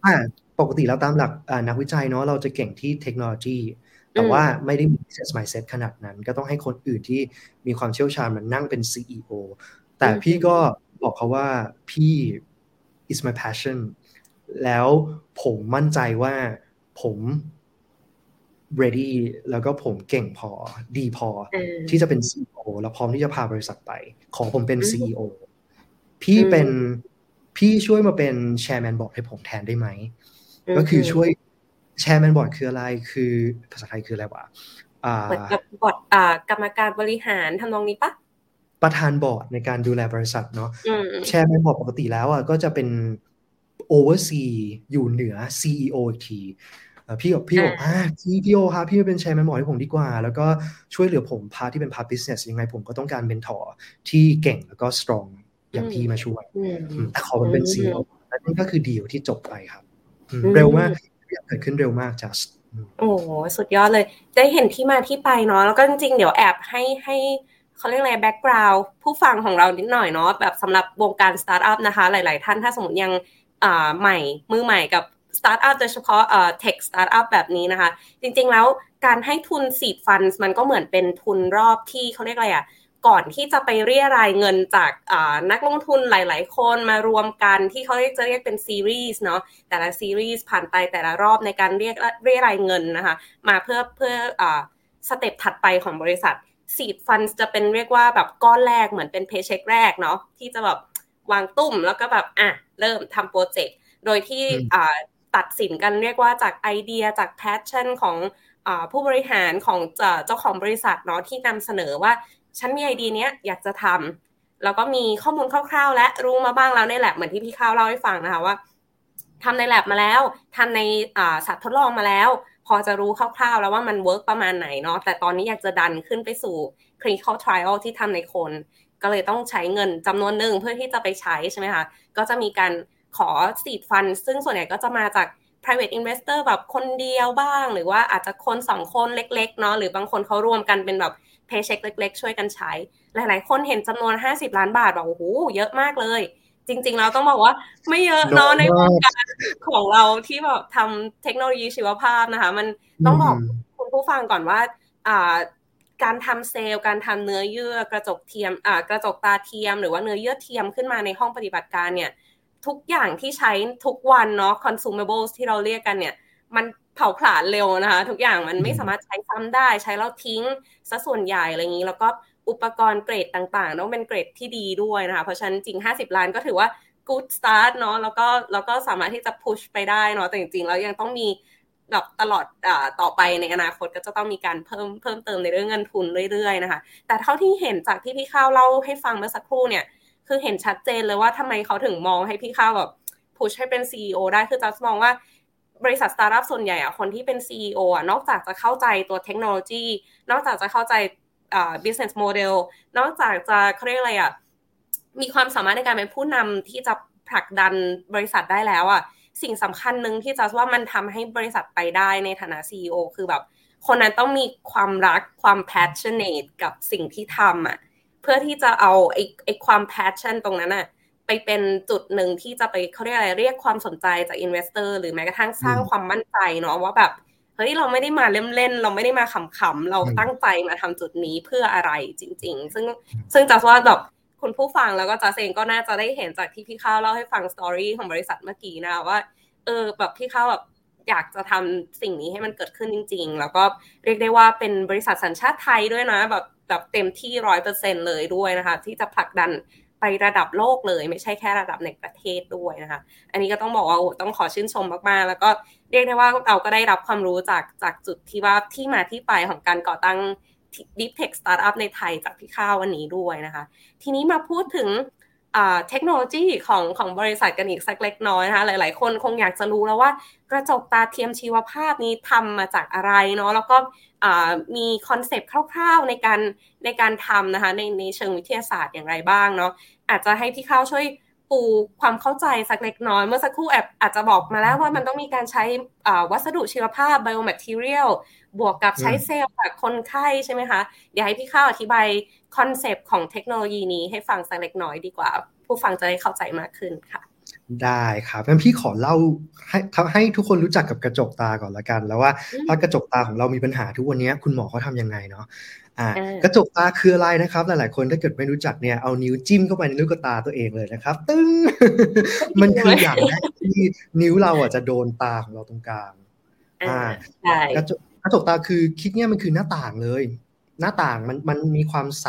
อ่าปกติแล้วตามหลักนักวิจัยเนาะเราจะเก่งที่เทคโนโลยีแต่ว่าไม่ได้มี business mindset ขนาดนั้น ก็ต้องให้คนอื่นที่มีความเชี่ยวชาญมันนั่งเป็น CEO แต่พี่ก็บอกเขาว่าพี่ is my passion แล้วผมมั่นใจว่าผม ready แล้วก็ผมเก่งพอดีพอ ที่จะเป็น CEO แล้วพร้อมที่จะพาบริษัทไป ขอผมเป็น CEO พี่เป็นพี่ช่วยมาเป็นแชร์แมนบอร์ดให้ผมแทนได้ไหม ก็คือช่วยแชร์แมนบอร์ดคืออะไรคือภาษาไทยคืออะไรวะเหมือนกับบอร์ดกรรมการบริหารทำนองนี้ปะประธานบอร์ดในการดูแลบริษัทเนาะ chairman board ปกติแล้วอะก็จะเป็น oversee อยู่เหนือ CEO อีกที พี่บอกพี่บอกอ่าพี่พี่โอครับพี่มาเป็น chairman board ให้ผมดีกว่า แล้วก็ช่วยเหลือผมพาที่เป็น part business ยังไงผมก็ต้องการ mentor ที่เก่งแล้วก็ strong อย่างพี่มาช่วยแต่ขอผมเป็น CEO และนั่นก็คือดีลที่จบไปครับ เร็วมากเกิดขึ้นเร็วมากจัสโอ้สุดยอดเลย ได้เห็นที่มาที่ไปเนาะแล้วก็จริงๆ เดี๋ยวแอบให้ให้เขาเรียกอะไร background ผู้ฟังของเรานิดหน่อยเนาะแบบสำหรับวงการสตาร์ทอัพนะคะ หลาย ๆ ท่านถ้าสมมติยังใหม่มือใหม่กับ สตาร์ทอัพโดยเฉพาะเอ่อ tech startup แบบนี้นะคะ จริงๆแล้วการให้ทุน seed fund มันก็เหมือนเป็นทุนรอบที่เขาเรียกอะไรอะ่ะก่อนที่จะไปเรี่ยไรเงินจากนักลงทุนหลาย ๆ คนมารวมกันที่เขาเรียกจะเรียกเป็นซีรีส์เนาะแต่ละซีรีส์ผ่านไปแต่ละรอบในการเรียกเรี่ยไรเงินนะคะ มาเพื่อเพื่อ step ถัดไปของบริษัท seed fund จะเป็นเรียกว่าแบบก้อนแรกเหมือนเป็น paycheck แรกเนาะที่จะแบบวางตุ้บแล้วก็แบบอะเริ่มทำโปรเจกต์โดยที่ ตัดสินกันเรียกว่าจากไอเดียจาก passion ของผู้บริหารของเจ้าของบริษัทเนาะที่นำเสนอว่า ฉันมีไอเดียเนี้ยอยากจะทำแล้วก็มีข้อมูลคร่าวๆ และรู้มาบ้างแล้วในแล็บเหมือนที่พี่ข้าวเล่าให้ฟังนะคะว่าทำในแล็บมาแล้วทำในสัตว์ทดลองมาแล้ว พอจะรู้คร่าวๆ แล้วว่ามันเวิร์กประมาณไหนเนาะแต่ตอนนี้อยากจะดันขึ้นไปสู่ clinical trial ที่ทำในคน ก็เลยต้องใช้เงินจำนวนหนึ่งเพื่อที่จะไปใช้ใช่ไหมคะก็จะมีการ ขอ seed fund ซึ่งส่วนใหญ่ก็จะมาจาก private investor แบบคนเดียวบ้าง หรือว่าอาจจะคนสองคนเล็กๆเนาะหรือบางคนเขารวมกันเป็นแบบ paycheck เล็ก ๆ ช่วยกันใช้ หลายๆ คนเห็นจำนวน 50 ล้านบาทบอกโอ้โหเยอะมากเลย จริง ๆ เราต้องบอกว่าไม่เยอะเนาะในวงการของเราที่แบบทำเทคโนโลยีชีวภาพนะคะ มันต้องบอกคุณผู้ฟังก่อนว่าอ่าการทำเซลล์การทำเนื้อเยื่อกระจกเทียมอ่ากระจกตาเทียม หรือว่าเนื้อเยื่อเทียมขึ้นมาในห้องปฏิบัติการเนี่ย ทุกอย่างที่ใช้ทุกวันเนาะ consumables ที่เราเรียกกันเนี่ย มันเผาผลาญเร็วนะคะ ทุกอย่างมันไม่สามารถใช้ซ้ำได้ ใช้แล้วทิ้งซะส่วนใหญ่อะไรอย่างนี้ แล้วก็อุปกรณ์เกรดต่างๆต้องเป็นเกรดที่ดีด้วยนะคะ เพราะฉะนั้นจริง 50 ล้านก็ถือว่า good start เนาะแล้วก็แล้วก็สามารถที่จะ push ไปได้เนาะแต่จริงๆแล้วยังต้องมีแบบตลอดต่อไปในอนาคตก็จะต้องมีการเพิ่มเพิ่มเติมในเรื่องเงินทุนเรื่อยๆนะคะ แต่เท่าที่เห็นจากที่พี่ข้าวเล่าให้ฟังเมื่อสักครู่เนี่ย คือเห็นชัดเจนเลยว่าทำไมเขาถึงมองให้พี่ข้าวแบบ push ให้เป็น CEO ได้คือจะมองว่าบริษัทสตาร์ทอัพส่วนใหญ่อะคนที่เป็น CEO อะนอกจากจะเข้าใจตัวเทคโนโลยี นอกจากจะเข้าใจอ่า business model นอกจากจะเขาเรียกอะไรอะมีความสามารถในการเป็นผู้นำที่จะผลักดันบริษัทได้แล้วอะสิ่งสำคัญหนึ่งที่จะว่ามันทำให้บริษัทไปได้ในฐานะ CEO คือแบบ คนนั้นต้องมีความรักความ passionate กับสิ่งที่ทำอะ เพื่อที่จะเอาไอ้ไอ้ความ passion ตรงนั้นอะไปเป็นจุดหนึ่งที่จะไปเขาเรียกอะไรเรียกความสนใจจาก investor หรือแม้กระทั่งสร้างความมั่นใจเนาะว่าแบบเฮ้ยเราไม่ได้มาเล่นๆเราไม่ได้มาขำๆเราตั้งใจมาทำจุดนี้เพื่ออะไรจริง ๆ ซึ่งซึ่งจะว่าแบบคุณผู้ฟังแล้วก็จัสเองก็น่าจะได้เห็นจากที่พี่ข้าวเล่าให้ฟังสตอรี่ของบริษัทเมื่อกี้นะว่าเออแบบพี่ข้าวแบบ อยากจะทำสิ่งนี้ให้มันเกิดขึ้นจริง ๆ แล้วก็เรียกได้ว่าเป็นบริษัทสัญชาติไทยด้วยนะแบบแบบเต็มที่ร้อยเปอร์เซ็นเลยด้วยนะคะ ที่จะผลักดันไประดับโลกเลยไม่ใช่แค่ระดับในประเทศด้วยนะคะ อันนี้ก็ต้องบอกว่าต้องขอชื่นชมมากๆ แล้วก็เรียกได้ว่าเราก็ได้รับความรู้จากจากจุดที่ว่าที่มาที่ไปของการก่อตั้ง Deep Tech Startup ในไทยจากพี่ข้าววันนี้ด้วยนะคะ ทีนี้มาพูดถึง เทคโนโลยีของของบริษัทกันอีกสักเล็กน้อยนะคะหลาย ๆ คนคงอยากจะรู้แล้วว่ากระจกตาเทียมชีวภาพนี้ทำมาจากอะไรเนาะแล้วก็มีคอนเซปต์คร่าว ๆ ในการในการทำนะคะในในเชิงวิทยาศาสตร์อย่างไรบ้างเนาะอาจจะให้พี่ข้าวช่วยปูความเข้าใจสักเล็กน้อย เมื่อสักครู่แอบอาจจะบอกมาแล้วว่ามันต้องมีการใช้วัสดุชีวภาพ biomaterial บวกกับใช้เซลล์จากคนไข้ใช่ไหมคะอยากให้พี่ข้าวอธิบาย concept ของเทคโนโลยีนี้ให้ฟังสักเล็กน้อยดีกว่า ผู้ฟังจะได้เข้าใจมากขึ้นค่ะ ได้ครับงั้นพี่ขอเล่าให้ให้ทุกคนรู้จักกับกระจกตาก่อนละกัน แล้วว่าถ้ากระจกตาของเรามีปัญหาทุกวันนี้คุณหมอเขาทำยังไงเนาะอ่ากระจกตาคืออะไรนะครับ หลายๆ คนถ้าเกิดไม่รู้จักเนี่ยเอานิ้วจิ้มเข้าไปในลูกตาตัวเองเลยนะครับ ตึ้งมันคืออย่างแรกที่นิ้วเราอะจะโดนตาของเราตรงกลางอ่ากระจกกระจกตาคือคิดเนี่ยมันคือหน้าต่างเลย หน้าต่างมันมันมีความใส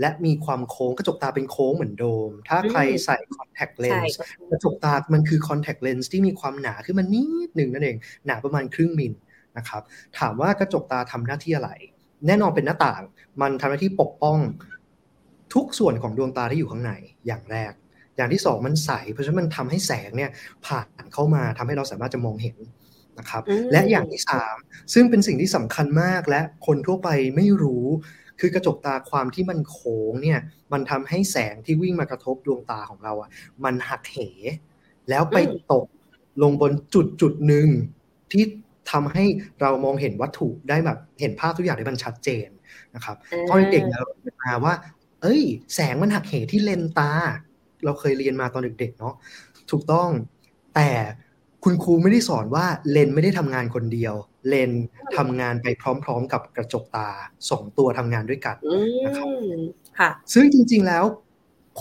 และมีความโค้งกระจกตาเป็นโค้งเหมือนโดม ถ้าใครใส่คอนแทคเลนส์กระจกตามันคือคอนแทคเลนส์ที่มีความหนาขึ้นมานิดหนึ่งนั่นเองหนาประมาณครึ่งมิลนะครับถามว่ากระจกตาทำหน้าที่อะไร แน่นอนเป็นหน้าต่าง มันทำหน้าที่ปกป้องทุกส่วนของดวงตาที่อยู่ข้างในอย่างแรก อย่างที่สองมันใส เพราะฉะนั้นมันทำให้แสงเนี่ยผ่านเข้ามาทำให้เราสามารถจะมองเห็น นะครับ และอย่างที่สามซึ่งเป็นสิ่งที่สำคัญมากและคนทั่วไปไม่รู้ คือกระจกตาความที่มันโค้งเนี่ย มันทำให้แสงที่วิ่งมากระทบดวงตาของเราอะ มันหักเห แล้วไปตกลงบนจุดจุดหนึ่งที่ทำให้เรามองเห็นวัตถุได้แบบเห็นภาพทุกอย่างได้มันชัดเจนนะครับตอนเด็กเรามาว่า เอ้ย แสงมันหักเหที่เลนตา เราเคยเรียนมาตอนเด็กๆเนาะถูกต้องแต่ คุณครูไม่ได้สอนว่าเลนไม่ได้ทำงานคนเดียว เลนทำงานไปพร้อม ๆ กับกระจกตาสองตัวทำงานด้วยกันนะครับค่ะ ซึ่งจริง ๆแล้ว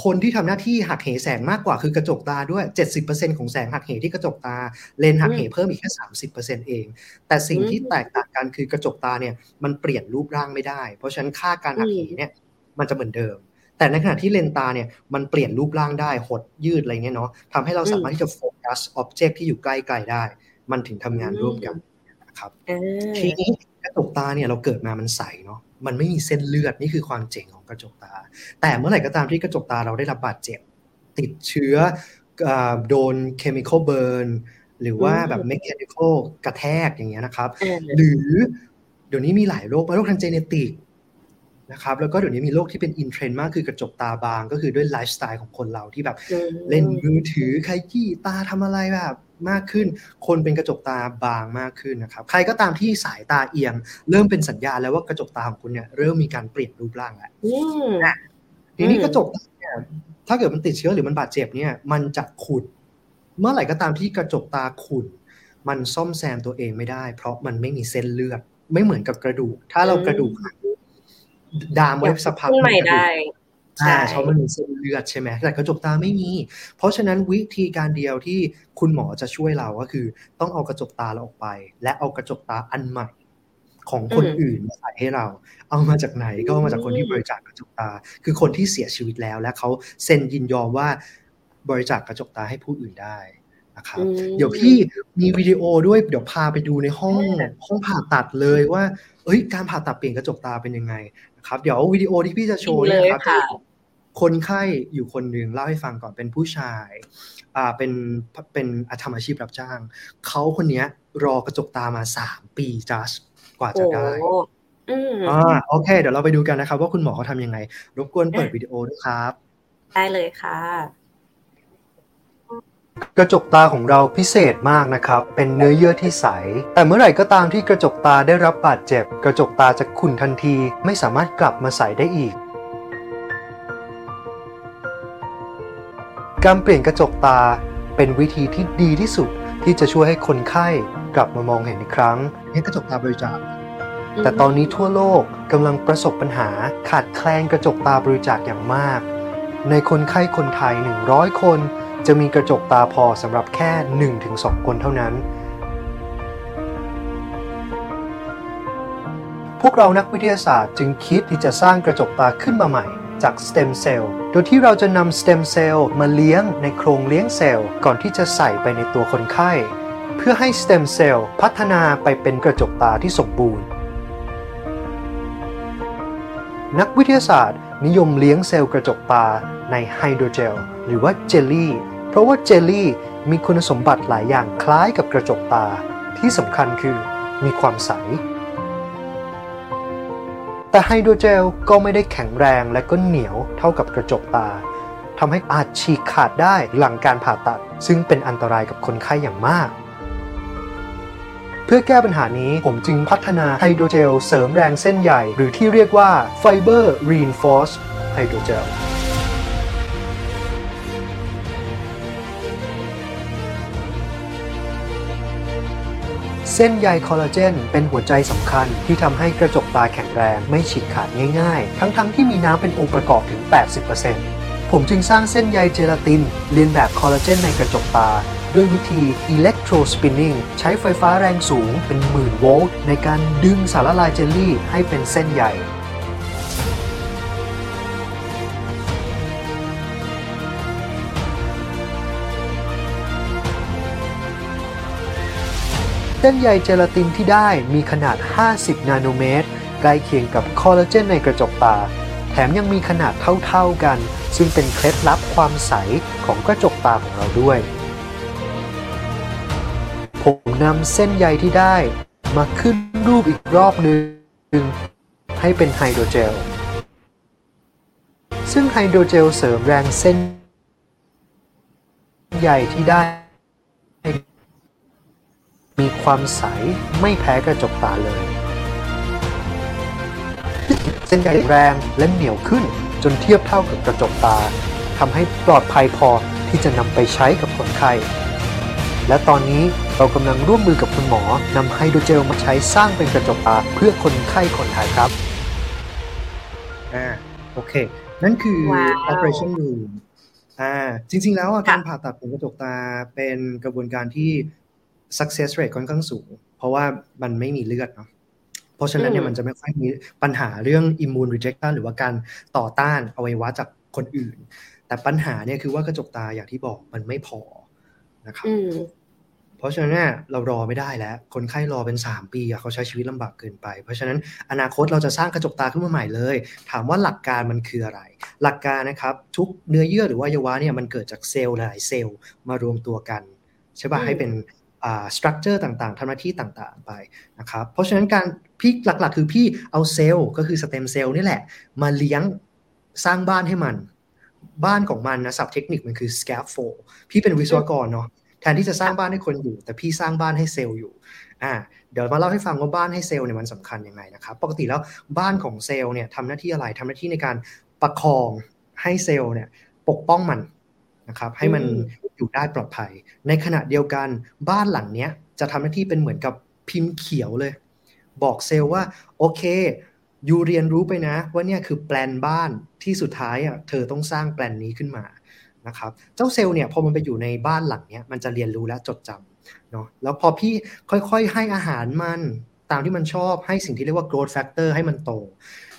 คนที่ทำหน้าที่หักเหแสงมากกว่าคือกระจกตาด้วย 70%ของแสงหักเหที่กระจกตา เลนหักเหเพิ่มอีกแค่ 30%เอง แต่สิ่งที่แตกต่างกันคือกระจกตาเนี่ยมันเปลี่ยนรูปร่างไม่ได้ เพราะฉะนั้นค่าการหักเหเนี่ยมันจะเหมือนเดิม แต่ในขณะที่เลนตาเนี่ยมันเปลี่ยนรูปร่างได้หดยืดอะไรเงี้ยเนาะทำให้เราสามารถที่จะโฟกัสอ็อบเจกต์ที่อยู่ใกล้ๆได้ มันถึงทำงานร่วมกันนะครับทีนี้กระจกตาเนี่ยเราเกิดมามันใสเนาะมันไม่มีเส้นเลือดนี่คือความเจ๋งของกระจกตา แต่เมื่อไหร่ก็ตามที่กระจกตาเราได้รับบาดเจ็บ ติดเชื้อโดน chemical burn หรือว่าแบบ mechanical กระแทกอย่างเงี้ยนะครับ หรือเดี๋ยวนี้มีหลายโรคโรคทาง genetic นะครับแล้วก็เดี๋ยวนี้มีโรคที่เป็น in trend มากคือกระจกตาบาง ก็คือด้วยไลฟ์สไตล์ของคนเราที่แบบเล่นมือถือใครขยี้ตาทำอะไรแบบมากขึ้น คนเป็นกระจกตาบางมากขึ้นนะครับ ใครก็ตามที่สายตาเอียง เริ่มเป็นสัญญาณแล้วว่ากระจกตาของคุณเนี่ยเริ่มมีการเปลี่ยนรูปร่างแล้วทีนี้กระจกตาเนี่ยถ้าเกิดมันติดเชื้อหรือมันบาดเจ็บเนี่ย มันจะขุด เมื่อไหร่ก็ตามที่กระจกตาขุดมันซ่อมแซมตัวเองไม่ได้ เพราะมันไม่มีเส้นเลือดไม่เหมือนกับกระดูก ถ้าเรากระดูกหัก ดามไว้สักพักขึ้นใหม่ได้ใช่เพราะมันมีเส้นเลือดใช่ไหมแต่กระจกตาไม่มี เพราะฉะนั้นวิธีการเดียวที่คุณหมอจะช่วยเราก็คือ ต้องเอากระจกตาเราออกไป และเอากระจกตาอันใหม่ของคนอื่นมาใส่ให้เรา เอามาจากไหนก็เอามาจากคนที่บริจาคกระจกตา คือคนที่เสียชีวิตแล้ว และเขาเซ็นยินยอมว่าบริจาคกระจกตาให้ผู้อื่นได้นะครับ เดี๋ยวพี่มีวิดีโอด้วยเดี๋ยวพาไปดูในห้องห้องผ่าตัดเลยว่า เอ้ยการผ่าตัดเปลี่ยนกระจกตาเป็นยังไงนะ ครับ เดี๋ยววิดีโอที่พี่จะโชว์นะครับคนไข้อยู่คนหนึ่งเล่าให้ฟังก่อนเป็นผู้ชาย อ่าเป็นเป็นอาทำอาชีพรับจ้าง เขาคนนี้รอกระจกตามาสามปีจัสกว่าจะได้อ่าโอเค เดี๋ยวเราไปดูกันนะครับ ว่าคุณหมอเขาทำยังไง รบกวนเปิดวิดีโอด้วยครับ ได้เลยค่ะ กระจกตาของเราพิเศษมากนะครับ เป็นเนื้อเยื่อที่ใส แต่เมื่อไหร่ก็ตามที่กระจกตาได้รับบาดเจ็บ กระจกตาจะขุ่นทันที ไม่สามารถกลับมาใสได้อีก การเปลี่ยนกระจกตาเป็นวิธีที่ดีที่สุดที่จะช่วยให้คนไข้กลับมามองเห็นอีกครั้งนี่กระจกตาบริจาค แต่ตอนนี้ทั่วโลกกำลังประสบปัญหาขาดแคลนกระจกตาบริจาคอย่างมาก ในคนไข้คนไทย 100 คน จะมีกระจกตาพอสำหรับแค่ 1-2 คนเท่านั้น พวกเรานักวิทยาศาสตร์จึงคิดที่จะสร้างกระจกตาขึ้นมาใหม่จากสเต็มเซลล์ โดยที่เราจะนำสเต็มเซลล์มาเลี้ยงในโครงเลี้ยงเซลล์ ก่อนที่จะใส่ไปในตัวคนไข้ เพื่อให้สเต็มเซลล์พัฒนาไปเป็นกระจกตาที่สมบูรณ์ นักวิทยาศาสตร์นิยมเลี้ยงเซลล์กระจกตาในไฮโดรเจล หรือว่าเจลลี่ เพราะว่าเจลลี่มีคุณสมบัติหลายอย่างคล้ายกับกระจกตา ที่สำคัญคือมีความใส แต่ไฮโดรเจลก็ไม่ได้แข็งแรงและก็เหนียวเท่ากับกระจกตาทำให้อาจฉีกขาดได้หลังการผ่าตัด ซึ่งเป็นอันตรายกับคนไข้อย่างมากเพื่อแก้ปัญหานี้ผมจึงพัฒนาไฮโดรเจลเสริมแรงเส้นใหญ่ หรือที่เรียกว่า Fiber Reinforced Hydrogel เส้นใยคอลลาเจนเป็นหัวใจสำคัญที่ทำให้กระจกตาแข็งแรงไม่ฉีกขาดง่ายๆ ทั้งๆทที่มีน้ำเป็นองค์ประกอบถึง 80%ผมจึงสร้างเส้นใยเจลาติน เรียนแบบคอลลาเจนในกระจกตา ด้วยวิธี electro spinning ใช้ไฟฟ้าแรงสูงเป็นหมื่นโวลต์ในการดึงสารละลายเจลลี่ให้เป็นเส้นใย เส้นใยเจลาตินที่ได้มีขนาด 50 นาโนเมตร ใกล้เคียงกับคอลลาเจนในกระจกตา แถมยังมีขนาดเท่าๆกัน ซึ่งเป็นเคล็ดลับความใสของกระจกตาของเราด้วย ผมนำเส้นใยที่ได้มาขึ้นรูปอีกรอบหนึ่งให้เป็นไฮโดรเจล ซึ่งไฮโดรเจลเสริมแรงเส้นใยที่ได้ มีความใสไม่แพ้กระจกตาเลย เส้นใยแรงและเหนียวขึ้นจนเทียบเท่ากับกระจกตาทำให้ปลอดภัยพอที่จะนำไปใช้กับคนไข้และตอนนี้เรากำลังร่วมมือกับคุณหมอนำไฮโดรเจลมาใช้สร้างเป็นกระจกตาเพื่อคนไข้คนไทยครับอ่าโอเค นั่นคือว้าว operation room อ่าจริง ๆ แล้วอะการผ่าตัดเป็นกระจกตาเป็นกระบวนการที่ success rate ค่อนข้างสูง เพราะว่ามันไม่มีเลือดเนาะเพราะฉะนั้นเนี่ยมันจะไม่ค่อยมีปัญหาเรื่อง immune rejection หรือว่าการต่อต้านอวัยวะจากคนอื่น แต่ปัญหาเนี่ยคือว่ากระจกตาอย่างที่บอกมันไม่พอนะครับอืมเพราะฉะนั้นเนี่ยเรารอไม่ได้แล้ว คนไข้รอเป็น 3 ปีอะเขาใช้ชีวิตลำบากเกินไป เพราะฉะนั้นอนาคตเราจะสร้างกระจกตาขึ้นมาใหม่เลย ถามว่าหลักการมันคืออะไร หลักการนะครับทุกเนื้อเยื่อหรือว่าอวัยวะเนี่ยมันเกิดจากเซลล์หลายเซลล์มารวมตัวกันใช่ป่ะอืมให้เป็นอ่า structure ต่างๆทำหน้าที่ต่างๆไปนะครับเพราะฉะนั้นการพี่หลักๆ คือพี่เอาเซลล์ก็คือสเต็มเซลล์นี่แหละ มาเลี้ยงสร้างบ้านให้มัน บ้านของมันนะศัพท์เทคนิคมันคือ scaffold พี่เป็นวิศวกรเนาะแทนที่จะสร้างบ้านให้คนอยู่ แต่พี่สร้างบ้านให้เซลล์อยู่อ่าเดี๋ยวมาเล่าให้ฟังว่าบ้านให้เซลล์เนี่ยมันสำคัญยังไงนะครับปกติแล้วบ้านของเซลล์เนี่ยทำหน้าที่อะไรทำหน้าที่ในการประคองให้เซลล์เนี่ยปกป้องมันนะครับให้มัน อยู่ได้ปลอดภัย ในขณะเดียวกันบ้านหลังเนี้ยจะทำหน้าที่เป็นเหมือนกับพิมพ์เขียวเลย บอกเซลล์ว่าโอเคยูเรียนรู้ไปนะ ว่าเนี่ยคือแปลนบ้านที่สุดท้ายอะเธอต้องสร้างแปลนนี้ขึ้นมานะครับเจ้าเซลล์เนี่ยพอมันไปอยู่ในบ้านหลังเนี้ยมันจะเรียนรู้และจดจำเนาะแล้วพอพี่ค่อยๆ ให้อาหารมันตามที่มันชอบให้สิ่งที่เรียกว่า growth factor ให้มันโต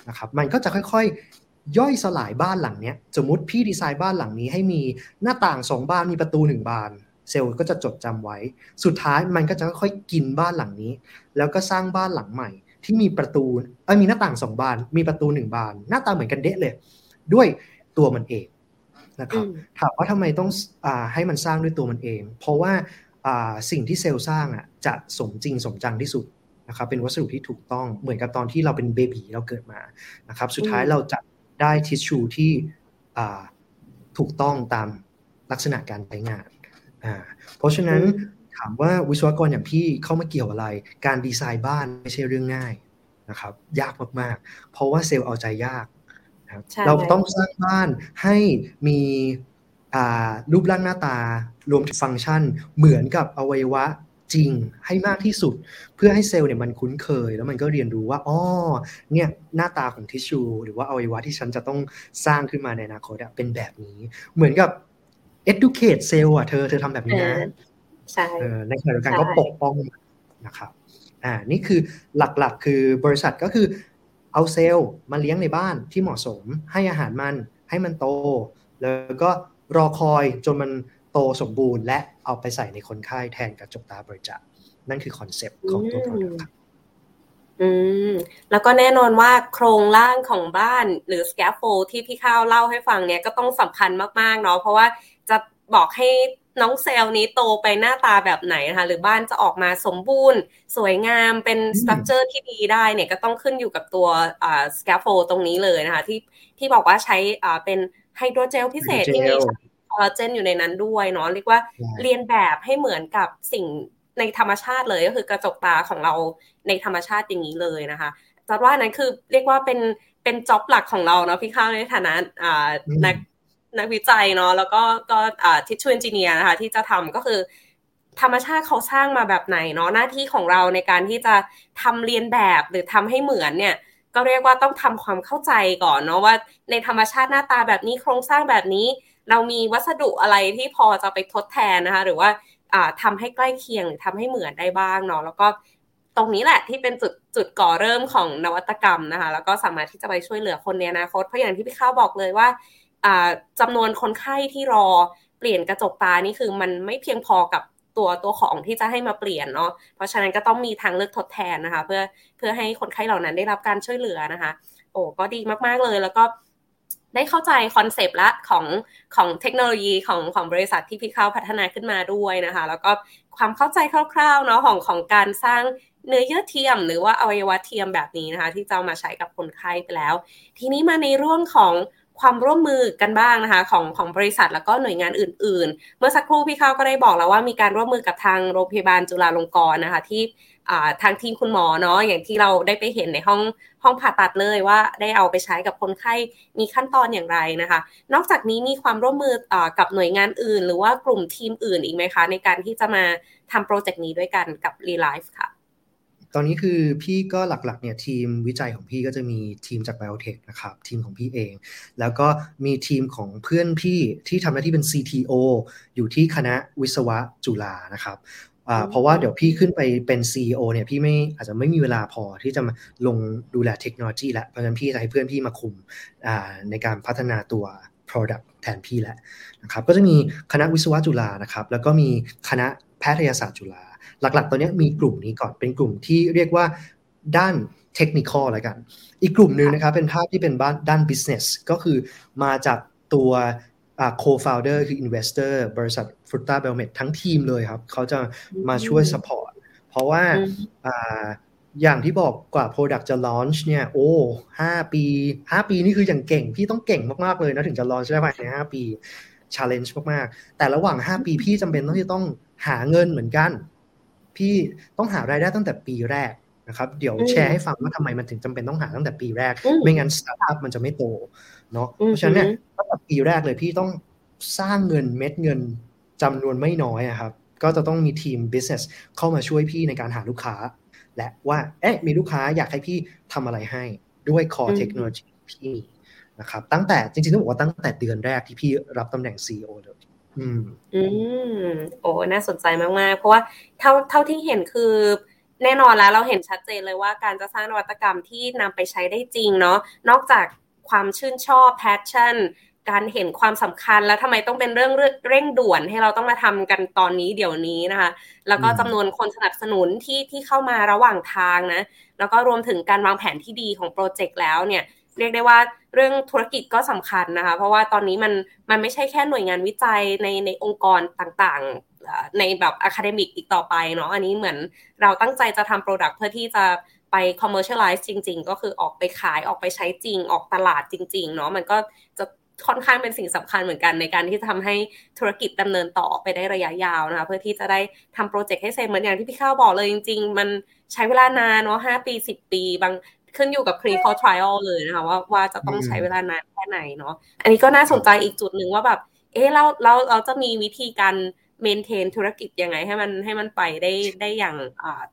นะครับมันก็จะค่อยๆ ย่อยสลายบ้านหลังเนี้ยสมมติพี่ดีไซน์บ้านหลังนี้ให้มีหน้าต่างสองบานมีประตูหนึ่งบาน เซลล์ก็จะจดจำไว้ สุดท้ายมันก็จะค่อยๆกินบ้านหลังนี้ แล้วก็สร้างบ้านหลังใหม่ ที่มีประตูเออมีหน้าต่างสองบาน มีประตูหนึ่งบาน หน้าตาเหมือนกันเดะเลย ด้วยตัวมันเองนะครับถามว่าทำไมต้องอให้มันสร้างด้วยตัวมันเอง เพราะว่าสิ่งที่เซลล์สร้างอะจะสมจริงสมจังที่สุดนะครับเป็นวัสดุที่ถูกต้องเหมือนกับตอนที่เราเป็นเบบีเราเกิดมานะครับ สุดท้ายเราจะ ได้ทิชชูที่ถูกต้องตามลักษณะการใช้งานเพราะฉะนั้นถามว่าวิศวกรอย่างพี่เข้ามาเกี่ยวอะไร การดีไซน์บ้านไม่ใช่เรื่องง่ายนะครับ ยากมากๆ เพราะว่าเซลล์เอาใจยาก เราต้องสร้างบ้านให้มีรูปร่างหน้าตารวมถึงฟังก์ชันเหมือนกับอวัยวะ จริงให้มากที่สุด เพื่อให้เซลล์เนี่ยมันคุ้นเคย แล้วมันก็เรียนรู้ว่าอ๋อเนี่ยหน้าตาของทิชชู หรือว่าอวัยวะที่ฉันจะต้องสร้างขึ้นมาในอนาคตเป็นแบบนี้ เหมือนกับ educate เซลล์อะเธอเธอทำแบบนี้นะใช่ในขณะเดียวกันก็ปกป้องนะครับอ่านี่คือหลักๆ คือบริษัทก็คือเอาเซลล์มาเลี้ยงในบ้านที่เหมาะสม ให้อาหารมันให้มันโต แล้วก็รอคอยจนมัน โตสมบูรณ์ และเอาไปใส่ในคนไข้แทนกระจกตาบริจาคนั่นคือ concept ของตัว product ครับอืมแล้วก็แน่นอนว่าโครงร่างของบ้านหรือ scaffold ที่พี่ข้าวเล่าให้ฟังเนี่ยก็ต้องสำคัญมากๆเนาะเพราะว่าจะบอกให้น้องเซลล์นี้โตไปหน้าตาแบบไหนนะคะหรือบ้านจะออกมาสมบูรณ์ สวยงามเป็น structure ที่ดีได้เนี่ยก็ต้องขึ้นอยู่กับตัวอ่า scaffold ตรงนี้เลยนะคะที่ที่บอกว่าใช้อ่าเป็นไฮโดรเจลพิเศษที่มีค อลลาเจนอยู่ในนั้นด้วยเนาะเรียกว่าเลียนแบบให้เหมือนกับสิ่งในธรรมชาติเลยก็คือกระจกตาของเราในธรรมชาติอย่างนี้เลยนะคะจัดว่านั้นคือเรียกว่าเป็นเป็น job หลักของเราเนาะพี่ข้าวในฐานะอ่านักนักวิจัยเนาะแล้วก็ก็ทิชชูเอนจิเนียร์นะคะที่จะทำก็คือ ธรรมชาติเขาสร้างมาแบบไหนเนาะหน้าที่ของเราในการที่จะทำเรียนแบบหรือทำให้เหมือนเนี่ยก็เรียกว่าต้องทำความเข้าใจก่อนเนาะว่าในธรรมชาติหน้าตาแบบนี้โครงสร้างแบบนี้ เรามีวัสดุอะไรที่พอจะไปทดแทนนะคะ หรือว่าทำให้ใกล้เคียงหรือทำให้เหมือนได้บ้างเนาะแล้วก็ตรงนี้แหละที่เป็นจุดจุดก่อเริ่มของนวัตกรรมนะคะ แล้วก็สามารถที่จะไปช่วยเหลือคนในอนาคตเพราะอย่างที่พี่ข้าวบอกเลยว่าจำนวนคนไข้ที่รอเปลี่ยนกระจกตานี่คือมันไม่เพียงพอกับตัวตัวของที่จะให้มาเปลี่ยนเนาะเพราะฉะนั้นก็ต้องมีทางเลือกทดแทนนะคะ เพื่อเพื่อให้คนไข้เหล่านั้นได้รับการช่วยเหลือนะคะ โอ้ก็ดีมากๆเลย แล้วก็ ได้เข้าใจคอนเซปต์ละของของเทคโนโลยีของของบริษัทที่พี่เข้าพัฒนาขึ้นมาด้วยนะคะ แล้วก็ความเข้าใจคร่าวๆเนาะของของการสร้างเนื้อเยื่อเทียมหรือว่าอวัยวะเทียมแบบนี้นะคะ ที่จะมาใช้กับคนไข้ไปแล้ว ทีนี้มาในเรื่องของความร่วมมือกันบ้างนะคะของของบริษัทแล้วก็หน่วยงานอื่น ๆ เมื่อสักครู่พี่เข้าก็ได้บอกแล้วว่ามีการร่วมมือกับทางโรงพยาบาลจุฬาลงกรณ์นะคะที่ ทางทีมคุณหมอเนาะอย่างที่เราได้ไปเห็นในห้องห้องผ่าตัดเลยว่าได้เอาไปใช้กับคนไข้มีขั้นตอนอย่างไรนะคะ นอกจากนี้มีความร่วมมืออกับหน่วยงานอื่น หรือว่ากลุ่มทีมอื่นอีกไหมคะ ในการที่จะมาทำโปรเจกต์นี้ด้วยกันกับ r e l i f e ค่ะ ตอนนี้คือพี่ก็หลักๆเนี่ยทีมวิจัยของพี่ก็จะมีทีมจาก Biotech นะครับทีมของพี่เอง แล้วก็มีทีมของเพื่อนพี่ที่ทำหน้าที่เป็น CTO อยู่ที่คณะวิศวะจุฬานะครับ เพราะว่าเดี๋ยวพี่ขึ้นไปเป็น CEO เนี่ยพี่ไม่อาจจะไม่มีเวลาพอที่จะมาลงดูแลเทคโนโลยีแล้วเพราะฉะนั้นพี่จะให้เพื่อนพี่มาคุมในการพัฒนาตัว Product แทนพี่แหละนะครับก็จะมีคณะวิศวะจุฬานะครับแล้วก็มีคณะแพทยศาสตร์จุฬาหลักๆตัวนี้มีกลุ่มนี้ก่อนเป็นกลุ่มที่เรียกว่าด้านเทคนิคอลแล้วกัน อีกกลุ่มหนึ่งนะครับเป็นภาพที่เป็นด้าน business ก็คือมาจากตัว co-founder คือ investor บริษัท f r u t a b e l m e t ทั้งทีมเลยครับ เขาจะมาช่วย support เพราะว่าอย่างที่บอกกว่า Product จะ launch เนี่ย โอ้ห้าปีห้าปีนี่คืออย่างเก่ง พี่ต้องเก่งมากๆเลยนะ ถึงจะ launch ได้ภายในห้าปี challenge มากๆ แต่ระหว่าง5ปีพี่จำเป็นต้องที่ต้องหาเงินเหมือนกัน พี่ต้องหารายได้ตั้งแต่ปีแรก นะครับเดี๋ยวแชร์ให้ฟังว่าทำไมมันถึงจำเป็นต้องหาตั้งแต่ปีแรก ไม่งั้นสตาร์ทอัพมันจะไม่โตเนาะเพราะฉะนั้นเนี่ยตั้งแต่ปีแรกเลยพี่ต้องสร้างเงินเม็ดเงินจำนวนไม่น้อยครับก็จะต้องมีทีม business เข้ามาช่วยพี่ในการหาลูกค้า และว่าเอ๊ะมีลูกค้าอยากให้พี่ทำอะไรให้ด้วย core technology พี่นะครับตั้งแต่จริงๆต้องบอกว่าตั้งแต่เดือนแรกที่พี่รับตำแหน่ง CEO เลยอืม อืม โอ้ น่าสนใจมากๆ เพราะว่าเท่าเท่าที่เห็นคือ แน่นอนแล้วเราเห็นชัดเจนเลยว่าการจะสร้างนวัตกรรมที่นำไปใช้ได้จริงเนาะนอกจากความชื่นชอบ passion การเห็นความสำคัญแล้วทำไมต้องเป็นเรื่องเร่งด่วนให้เราต้องมาทำกันตอนนี้เดี๋ยวนี้นะคะ แล้วก็จำนวนคนสนับสนุนที่ที่เข้ามาระหว่างทางนะ แล้วก็รวมถึงการวางแผนที่ดีของโปรเจกต์แล้วเนี่ย เรียกได้ว่าเรื่องธุรกิจก็สำคัญนะคะ เพราะว่าตอนนี้มันมันไม่ใช่แค่หน่วยงานวิจัยในในองค์กรต่างๆ ในแบบ academic อีกต่อไปเนาะอันนี้เหมือนเราตั้งใจจะทำ product เพื่อที่จะไป commercialize จริง ๆ ก็คือออกไปขายออกไปใช้จริง ออกตลาดจริง ๆ เนาะมันก็จะค่อนข้างเป็นสิ่งสำคัญเหมือนกันในการที่จะทำให้ธุรกิจดำเนินต่อไปได้ระยะยาวนะคะเพื่อที่จะได้ทำโปรเจกต์ให้เสร็จเหมือนอย่างที่พี่ข้าวบอกเลยจริง ๆ มันใช้เวลานานเนาะห้าปีสิบปี บาง ขึ้นอยู่กับ clinical trial เลยนะคะว่าว่าจะต้องใช้เวลานานแค่ไหนเนาะอันนี้ก็น่าสนใจอีกจุดหนึ่งว่าแบบเออเราเราเราจะมีวิธีการเมนเทนธุรกิจยังไงให้มันให้มันไปได้ได้อย่าง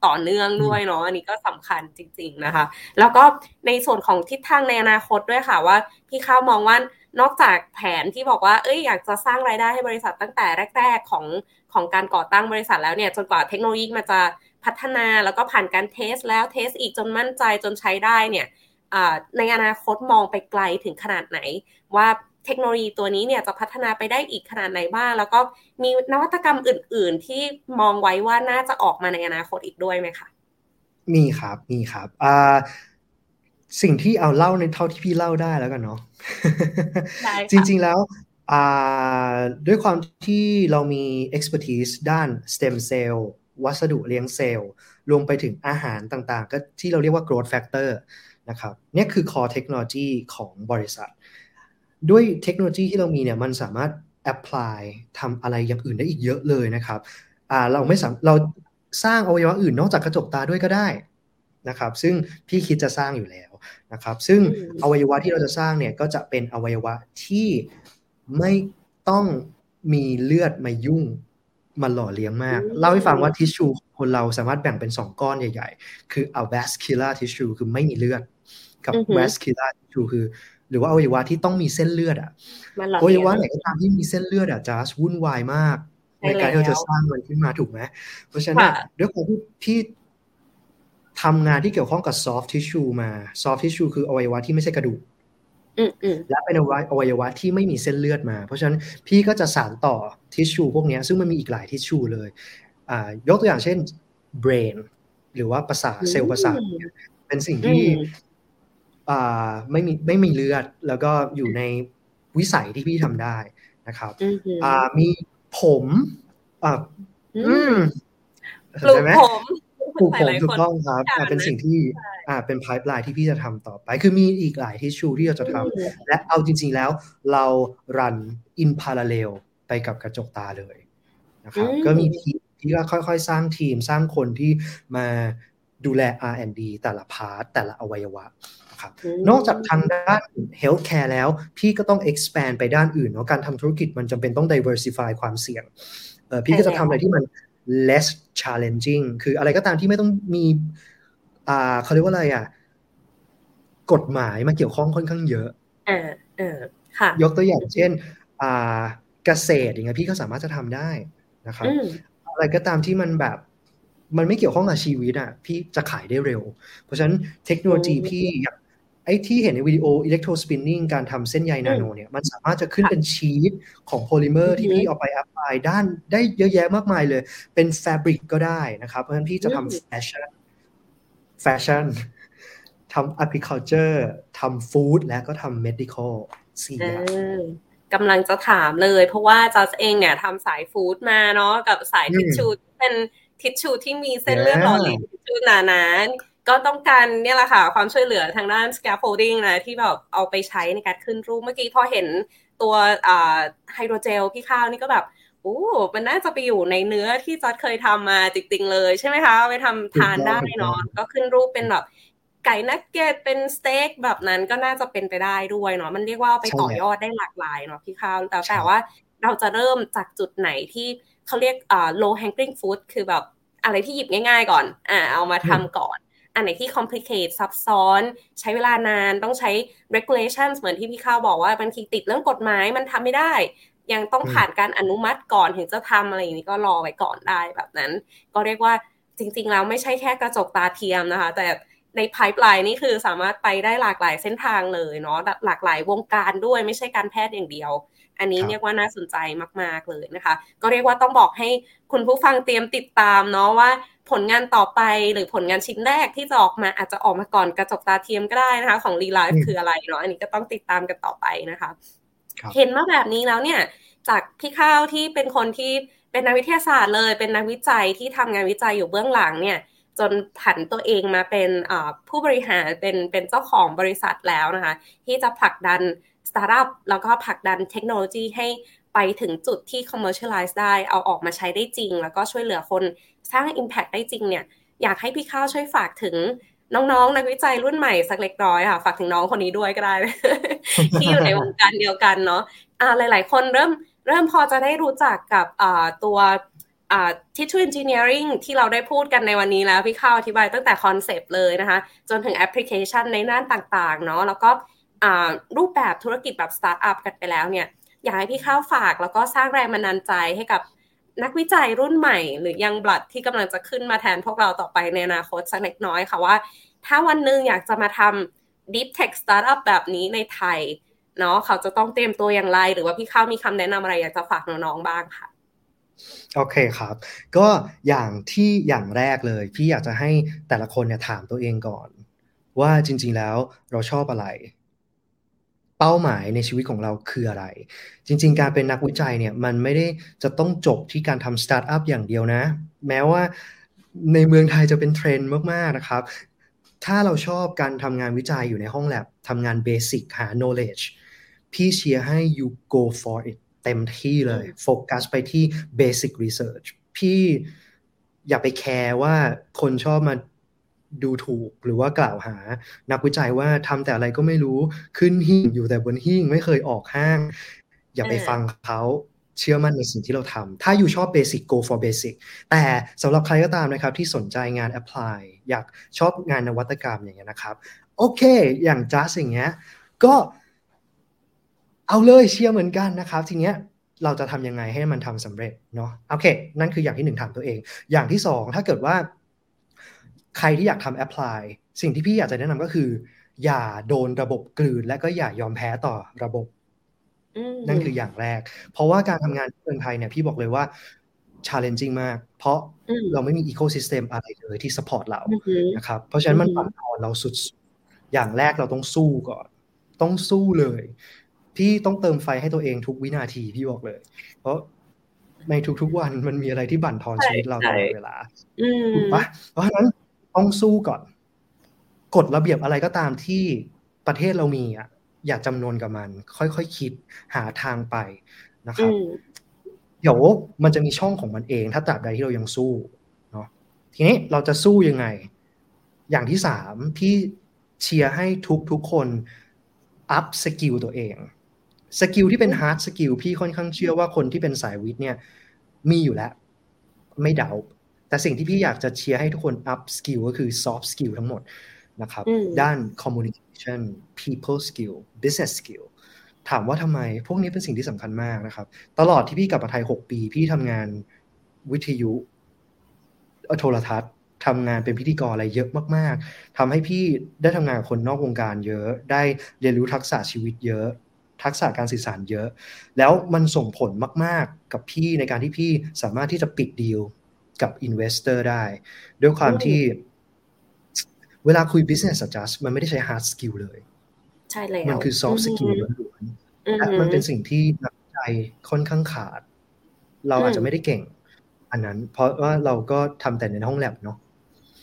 ต่อเนื่องด้วยเนาะอันนี้ก็สำคัญจริง ๆนะคะ แล้วก็ในส่วนของทิศทางในอนาคตด้วยค่ะว่าพี่ข้าวมองว่านอกจากแผนที่บอกว่าเอ้ยอยากจะสร้างรายได้ให้บริษัทตั้งแต่แรก ๆของของการก่อตั้งบริษัทแล้วเนี่ยจนกว่าเทคโนโลยีมันจะ พัฒนาแล้วก็ผ่านการเทสแล้วเทสอีกจนมั่นใจจนใช้ได้เนี่ยในอนาคตมองไปไกลถึงขนาดไหน ว่าเทคโนโลยีตัวนี้เนี่ยจะพัฒนาไปได้อีกขนาดไหนบ้าง แล้วก็มีนวัตกรรมอื่น ๆ ที่มองไว้ว่าน่าจะออกมาในอนาคตอีกด้วยไหมคะมีครับมีครับสิ่งที่เอาเล่าในเท่าที่พี่เล่าได้แล้วกันเนาะจริง ๆแล้วด้วยความที่เรามี expertise ด้าน stem cell วัสดุเลี้ยงเซลล์ รวมไปถึงอาหารต่างๆ ก็ที่เราเรียกว่า growth factor นะครับนี่คือ core technology ของบริษัท ด้วยเทคโนโลยีที่เรามีเนี่ยมันสามารถ apply ทำอะไรอย่างอื่นได้อีกเยอะเลยนะครับเราไม่สามเราสร้างอวัยวะอื่นนอกจากกระจกตาด้วยก็ได้นะครับซึ่งพี่คิดจะสร้างอยู่แล้วนะครับซึ่งอวัยวะที่เราจะสร้างเนี่ยก็จะเป็นอวัยวะที่ไม่ต้องมีเลือดมายุ่ง มาหล่อเลี้ยงมาก เล่าให้ฟังว่าทิชชูคนเราสามารถแบ่งเป็น2ก้อนใหญ่ ๆ คือ a vascular tissue คือไม่มีเลือด กับ vascular tissue คือ หรือว่าอวัยวะที่ต้องมีเส้นเลือดอะอวัยวะไหนก็ตามที่มีเส้นเลือดอะจะวุ่นวายมาก ในการที่เราจะสร้างมันขึ้นมาถูกไหมเพราะฉะนั้นด้วยความที่ที่ทำงานที่เกี่ยวข้องกับ soft tissue มา soft tissue คืออวัยวะที่ไม่ใช่กระดูก และเป็นอวัยวะที่ไม่มีเส้นเลือดมา เพราะฉะนั้นพี่ก็จะสานต่อทิชชูพวกนี้ซึ่งมันมีอีกหลายทิชชูเลยยกตัวอย่างเช่น brain หรือว่าประสาทเซลล์ประสาทเป็นสิ่งที่ไม่มีไม่มีเลือด แล้วก็อยู่ในวิสัยที่พี่ทำได้นะครับมีผมอ่าอืมปลูกผม ปลูกผมถูกต้องครับเป็นสิ่งที่อ่าเป็น pipeline ที่พี่จะทำต่อไป คือมีอีกหลายทิชชูที่เราจะทำและเอาจริง ๆแล้วเรา run in parallel ไปกับกระจกตาเลยนะครับก็มีทีมที่ก็ค่อยๆ สร้างทีมสร้างคนที่มาดูแล R&D แต่ละ part แต่ละอวัยวะนะครับนอกจากทางด้าน healthcare แล้ว พี่ก็ต้อง expand ไปด้านอื่นเนาะการทำธุรกิจมันจำเป็นต้อง diversify ความเสี่ยงเออพี่ก็จะทำอะไรที่มัน less challenging คืออะไรก็ตามที่ไม่ต้องมีอ่าเขาเรียกว่าอะไรอะ กฎหมายมาเกี่ยวข้องค่อนข้างเยอะอ่าเออค่ะ ยกตัวอย่างเช่น อ่าเกษตรอย่างเงี้ยพี่ก็สามารถจะทำได้นะครับ อะไรก็ตามที่มันแบบมันไม่เกี่ยวข้องกับชีวิตอะพี่จะขายได้เร็ว เพราะฉะนั้นเทคโนโลยีพี่อยากไอ้ที่เห็นในวิดีโอ electrospinning การทำเส้นใยนาโนเนี่ยมันสามารถจะขึ้นเป็นชีตของโพลิเมอร์ที่พี่เอาไป apply ด้านได้เยอะแยะมากมายเลย เป็น fabric ก็ได้นะครับ เพราะฉะนั้นพี่จะทำแฟชั่นแฟชั่นทำ agriculture ทำ food และก็ทำ medical สี่อย่างกำลังจะถามเลย เพราะว่าจัสเองเนี่ยทำสาย food มาเนาะกับสายทิชชูเป็นทิชชูที่มีเส้นเลือดหล่อเลี้ยงทิชชูหนาๆ ก็ต้องการเนี่ยแหละค่ะ ความช่วยเหลือทางด้าน scaffolding นะที่แบบเอาไปใช้ในการขึ้นรูปเมื่อกี้พอเห็นตัวไฮโดรเจลพี่ข้าวนี่ก็แบบโอ้มันน่าจะไปอยู่ในเนื้อที่จอดเคยทำมาจริงๆเลยใช่ไหมคะไปทำทานได้เนาะก็ขึ้นรูปเป็นแบบไก่นักเก็ตเป็นสเต็กแบบนั้นก็น่าจะเป็นไปได้ด้วยเนาะมันเรียกว่าไปต่อยอดได้หลากหลายเนาะพี่ข้าวแต่แต่ว่าเราจะเริ่มจากจุดไหนที่เขาเรียกอ่า low hanging fruit คือแบบอะไรที่หยิบง่ายๆก่อนอ่าเอามาทำก่อน อันไหนที่ complicate ซับซ้อน ใช้เวลานานต้องใช้ regulations เหมือนที่พี่ข้าวบอกว่าบางทีติดเรื่องกฎหมายมันทำไม่ได้ ยังต้องผ่านการอนุมัติก่อนถึงจะทำอะไรอย่างนี้ก็รอไว้ก่อนได้แบบนั้น ก็เรียกว่าจริง ๆ แล้วไม่ใช่แค่กระจกตาเทียมนะคะ แต่ในไพ p e l i n e นี่คือสามารถไปได้หลากหลายเส้นทางเลยเนาะหลากหลายวงการด้วยไม่ใช่การแพทย์อย่างเดียว อันนี้เรียกว่าน่าสนใจมาก ๆ เลยนะคะ ก็เรียกว่าต้องบอกให้คุณผู้ฟังเตรียมติดตามเนาะว่าผลงานต่อไปหรือผลงานชิ้นแรกที่จะออกมาอาจจะออกมาก่อนกระจกตาเทียมก็ได้นะคะ ของรีไลฟ์คืออะไรเนาะอันนี้ก็ต้องติดตามกันต่อไปนะคะ เห็นมาแบบนี้แล้วเนี่ย จากพี่ข้าวที่เป็นคนที่เป็นนักวิทยาศาสตร์เลย เป็นนักวิจัยที่ทำงานวิจัยอยู่เบื้องหลังเนี่ย จนผันตัวเองมาเป็นผู้บริหารเป็นเป็นเจ้าของบริษัทแล้วนะคะ ที่จะผลักดัน สตาร์ทอัพแล้วก็ผลักดันเทคโนโลยีให้ไปถึงจุดที่ commercialize ได้ เอาออกมาใช้ได้จริง แล้วก็ช่วยเหลือคนสร้าง Impact ได้จริงเนี่ย อยากให้พี่ข้าวช่วยฝากถึงน้องๆ นักวิจัยรุ่นใหม่สักเล็กน้อยค่ะ ฝากถึงน้องคนนี้ด้วยก็ได้ ที่อยู่ในวงการเดียวกันเนาะะหลายๆ คนเริ่มเริ่มพอจะได้รู้จักกับตัวtissue engineering ที่เราได้พูดกันในวันนี้แล้ว พี่ข้าวอธิบายตั้งแต่คอนเซปต์เลยนะคะ จนถึงแอปพลิเคชันในด้านต่างๆเนาะแล้วก็ รูปแบบธุรกิจแบบสตาร์ทอัพกันไปแล้วเนี่ยอยากให้พี่ข้าวฝากแล้วก็สร้างแรงบันดาลใจให้กับนักวิจัยรุ่นใหม่ หรือ young blood ที่กำลังจะขึ้นมาแทนพวกเราต่อไปในอนาคตสักเล็กน้อยค่ะว่า ถ้าวันหนึ่งอยากจะมาทำ deep tech startup แบบนี้ในไทยเนาะเขาจะต้องเตรียมตัวอย่างไร หรือว่าพี่ข้าวมีคำแนะนำอะไรอยากจะฝากน้องๆบ้างค่ะโอเคครับ ก็อย่างที่อย่างแรกเลย พี่อยากจะให้แต่ละคนเนี่ยถามตัวเองก่อน ว่าจริง ๆแล้วเราชอบอะไร เป้าหมายในชีวิตของเราคืออะไร จริง ๆ การเป็นนักวิจัยเนี่ยมันไม่ได้จะต้องจบที่การทำสตาร์ทอัพอย่างเดียวนะ แม้ว่าในเมืองไทยจะเป็นเทรนด์มาก ๆ นะครับ ถ้าเราชอบการทำงานวิจัยอยู่ในห้องแลบทำงาน basic หา knowledge พี่เชียร์ให้ you go for it เต็มที่เลย โฟกัสไปที่ basic research พี่อย่าไปแคร์ว่าคนชอบมา ดูถูกหรือว่ากล่าวหา นักวิจัยว่าทำแต่อะไรก็ไม่รู้ขึ้นหิ้งอยู่แต่บนหิ้งไม่เคยออกห้าง อย่าไปฟังเขาเชื่อมั่นในสิ่งที่เราทำ ถ้าอยู่ชอบ basic go for basic แต่สำหรับใครก็ตามนะครับที่สนใจงาน apply อยากชอบงานนวัตกรรมอย่างเงี้ยนะครับ โอเค อย่างจัสอย่งเงี้ย ก็เอาเลยเชียร์เหมือนกันนะครับ ทีเนี้ยเราจะทำยังไงให้มันทำสำเร็จเนาะ โอเค นั่นคืออย่างที่หนึ่งถามตัวเอง อย่างที่สองถ้าเกิดว่า ใครที่อยากทำแอพพลายสิ่งที่พี่อยากจะแนะนำก็คือ อย่าโดนระบบกลืนและก็อย่ายอมแพ้ต่อระบบ นั่นคืออย่างแรก เพราะว่าการทำงานที่เมืองไทยเนี่ยพี่บอกเลยว่า challenging มาก เพราะเราไม่มี ecosystem อะไรเลยที่ support เรานะครับ เพราะฉะนั้นมันปั่นทอนเราสุด อย่างแรกเราต้องสู้ก่อน ต้องสู้เลย พี่ต้องเติมไฟให้ตัวเองทุกวินาทีพี่บอกเลย เพราะในทุกๆวันมันมีอะไรที่บั่นทอนชีวิตเราตลอดเวลาถูกปะเพราะฉะนั้น ต้องสู้ก่อนกฎระเบียบอะไรก็ตามที่ประเทศเรามีอะอย่าจำนวนกับมัน ค่อยๆคคิดหาทางไปนะครับเดี๋ยวมันจะมีช่องของมันเอง ถ้าตราบใดที่เรายังสู้เนาะทีนี้เราจะสู้ยังไง อย่างที่สามพี่เชียร์ให้ทุกทุกคน upskill ตัวเอง skill ที่เป็น hard skill พี่ค่อนข้างเชื่อว่าคนที่เป็นสายวิทย์เนี่ย มีอยู่แล้ว ไม่เดา แต่สิ่งที่พี่อยากจะเชียร์ให้ทุกคน upskill ก็คือ soft skill ทั้งหมดนะครับ ด้าน communication people skill business skill ถามว่าทำไม พวกนี้เป็นสิ่งที่สำคัญมากนะครับ ตลอดที่พี่กลับมาไทย 6 ปี พี่ทำงานวิทยุโทรทัศน์ทำงานเป็นพิธีกรอะไรเยอะมาก ๆทำให้พี่ได้ทำงานกับคนนอกวงการเยอะ ได้เรียนรู้ทักษะชีวิตเยอะ ทักษะการสื่อสารเยอะ แล้วมันส่งผลมาก ๆ กับพี่ในการที่พี่สามารถที่จะปิดดีล กับ investor ได้ ด้วยความที่เวลาคุย business จัดๆ มันไม่ได้ใช้ hard skill เลย ใช่เลยมันคือ soft skill ล้วนๆและมันเป็นสิ่งที่นักวิจัยค่อนข้างขาด เราอาจจะไม่ได้เก่ง อันนั้น เพราะว่าเราก็ทำแต่ในห้องแลบเนาะ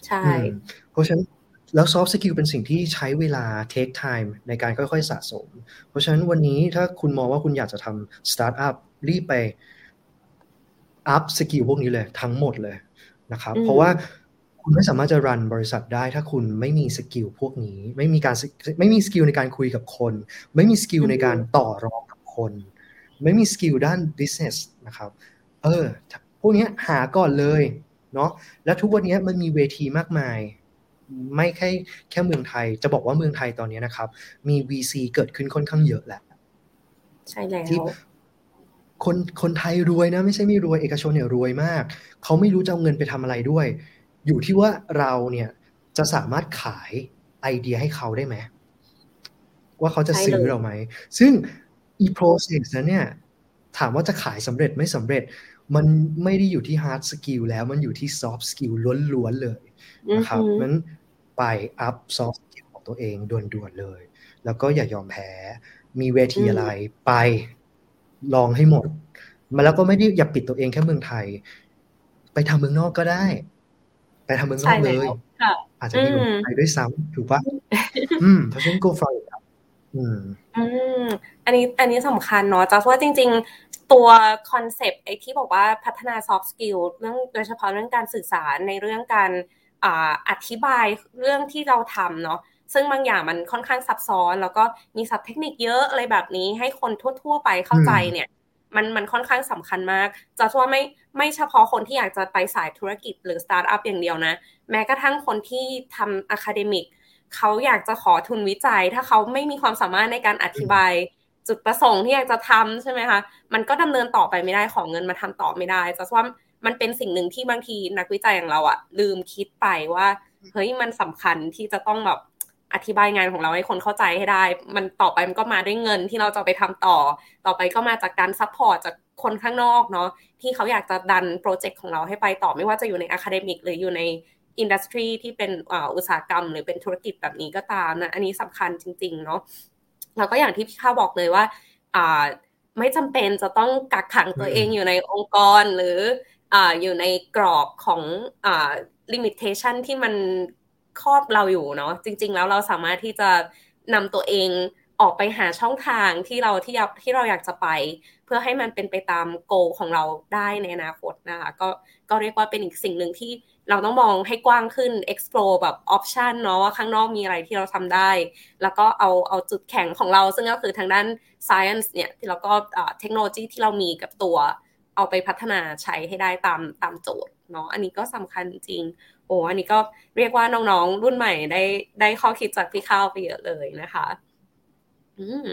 ใช่ เพราะฉะนั้นแล้ว soft skill เป็นสิ่งที่ใช้เวลา take time ในการค่อยๆสะสม เพราะฉะนั้นวันนี้ถ้าคุณมองว่าคุณอยากจะทำสตาร์ทอัพรีบไป upskill พวกนี้เลยทั้งหมดเลยนะครับ เพราะว่าคุณไม่สามารถจะ run บริษัทได้ ถ้าคุณไม่มี skill พวกนี้ ไม่มีการไม่มี skill ในการคุยกับคน ไม่มี skill ในการต่อรองกับคน ไม่มี skill ด้าน business นะครับเออพวกนี้หาก่อนเลยเนาะแล้วทุกวันนี้มันมีเวทีมากมาย ไม่แค่แค่เมืองไทยจะบอกว่าเมืองไทยตอนนี้นะครับ มี VC เกิดขึ้นค่อนข้างเยอะแหละใช่แล้ว คนคนไทยรวยนะไม่ใช่ไม่รวยเอกชนเนี่ยรวยมาก เขาไม่รู้จะเอาเงินไปทำอะไรด้วย อยู่ที่ว่าเราเนี่ยจะสามารถขายไอเดียให้เขาได้ไหมว่าเขาจะซื้อเราไหม ซึ่ง e-process นั้นเนี่ย ถามว่าจะขายสำเร็จไม่สำเร็จ มันไม่ได้อยู่ที่ hard skill แล้วมันอยู่ที่ soft skill ล้วนๆเลยนะครับนั้นไป up soft skill ของตัวเองด่วนๆเลย แล้วก็อย่ายอมแพ้ มีเวทีอะไรไป ลองให้หมด มาแล้วก็ไม่ได้อย่าปิดตัวเองแค่เมืองไทย ไปทำเมืองนอกก็ได้ ไปทำเมืองนอกเลยอาจจะดีกว่าไทยด้วยซ้ำถูกปะอืมเพราะฉะนั้น go for it อืมอืมอันนี้อันนี้สำคัญเนาะจะว่าจริง ๆ ตัวคอนเซปต์ไอ้ที่บอกว่าพัฒนา soft skill เรื่องโดยเฉพาะเรื่องการสื่อสารในเรื่องการอธิบายเรื่องที่เราทำเนาะ ซึ่งบางอย่างมันค่อนข้างซับซ้อน แล้วก็มีศัพท์เทคนิคเยอะอะไรแบบนี้ให้คนทั่ว ๆ ไปเข้าใจเนี่ยมันมันค่อนข้างสำคัญมาก จะว่าไม่ไม่เฉพาะคนที่อยากจะไปสายธุรกิจหรือสตาร์ทอัพอย่างเดียวนะ แม้กระทั่งคนที่ทำ academic เขาอยากจะขอทุนวิจัย ถ้าเขาไม่มีความสามารถในการอธิบาย จุดประสงค์ที่อยากจะทำใช่ไหมคะ มันก็ดำเนินต่อไปไม่ได้ขอเงินมาทำต่อไม่ได้จะว่ามันเป็นสิ่งหนึ่งที่บางทีนักวิจัยอย่างเราอะลืมคิดไปว่า เฮ้ยมันสำคัญที่จะต้องแบบ อธิบายงานของเราให้คนเข้าใจให้ได้ มันต่อไปมันก็มาด้วยเงินที่เราจะไปทำต่อ ต่อไปก็มาจากการ support จากคนข้างนอกเนาะที่เขาอยากจะดันโปรเจกต์ของเราให้ไปต่อไม่ว่าจะอยู่ใน academic หรืออยู่ใน industry ที่เป็นอุตสาหกรรม หรือเป็นธุรกิจแบบนี้ก็ตามนะอันนี้สำคัญจริง ๆ เนาะแล้วก็อย่างที่พี่ข้าวบอกเลยว่าไม่จำเป็นจะต้องกักขังตัวเองอยู่ในองค์กรหรือออยู่ในกรอบของลิมิเ t ชันที่มัน ครอบเราอยู่เนาะจริง ๆ แล้วเราสามารถที่จะนำตัวเองออกไปหาช่องทางที่เราที่ที่เราอยากจะไป เพื่อให้มันเป็นไปตามโกของเราได้ในอนาคตนะคะก็ก็เรียกว่าเป็นอีกสิ่งหนึ่งที่เราต้องมองให้กว้างขึ้น explore แบบ option เนาะว่าข้างนอกมีอะไรที่เราทำได้ แล้วก็เอาเอาจุดแข็งของเรา ซึ่งก็คือทางด้าน science เนี่ยที่เราก็เทคโนโลยีที่เรามีกับตัว เอาไปพัฒนาใช้ให้ได้ตามตามโจทย์เนาะอันนี้ก็สำคัญจริง โอ้อันนี้ก็เรียกว่าน้องๆ รุ่นใหม่ได้ได้ข้อคิดจากพี่ข้าวไปเยอะเลยนะคะอืม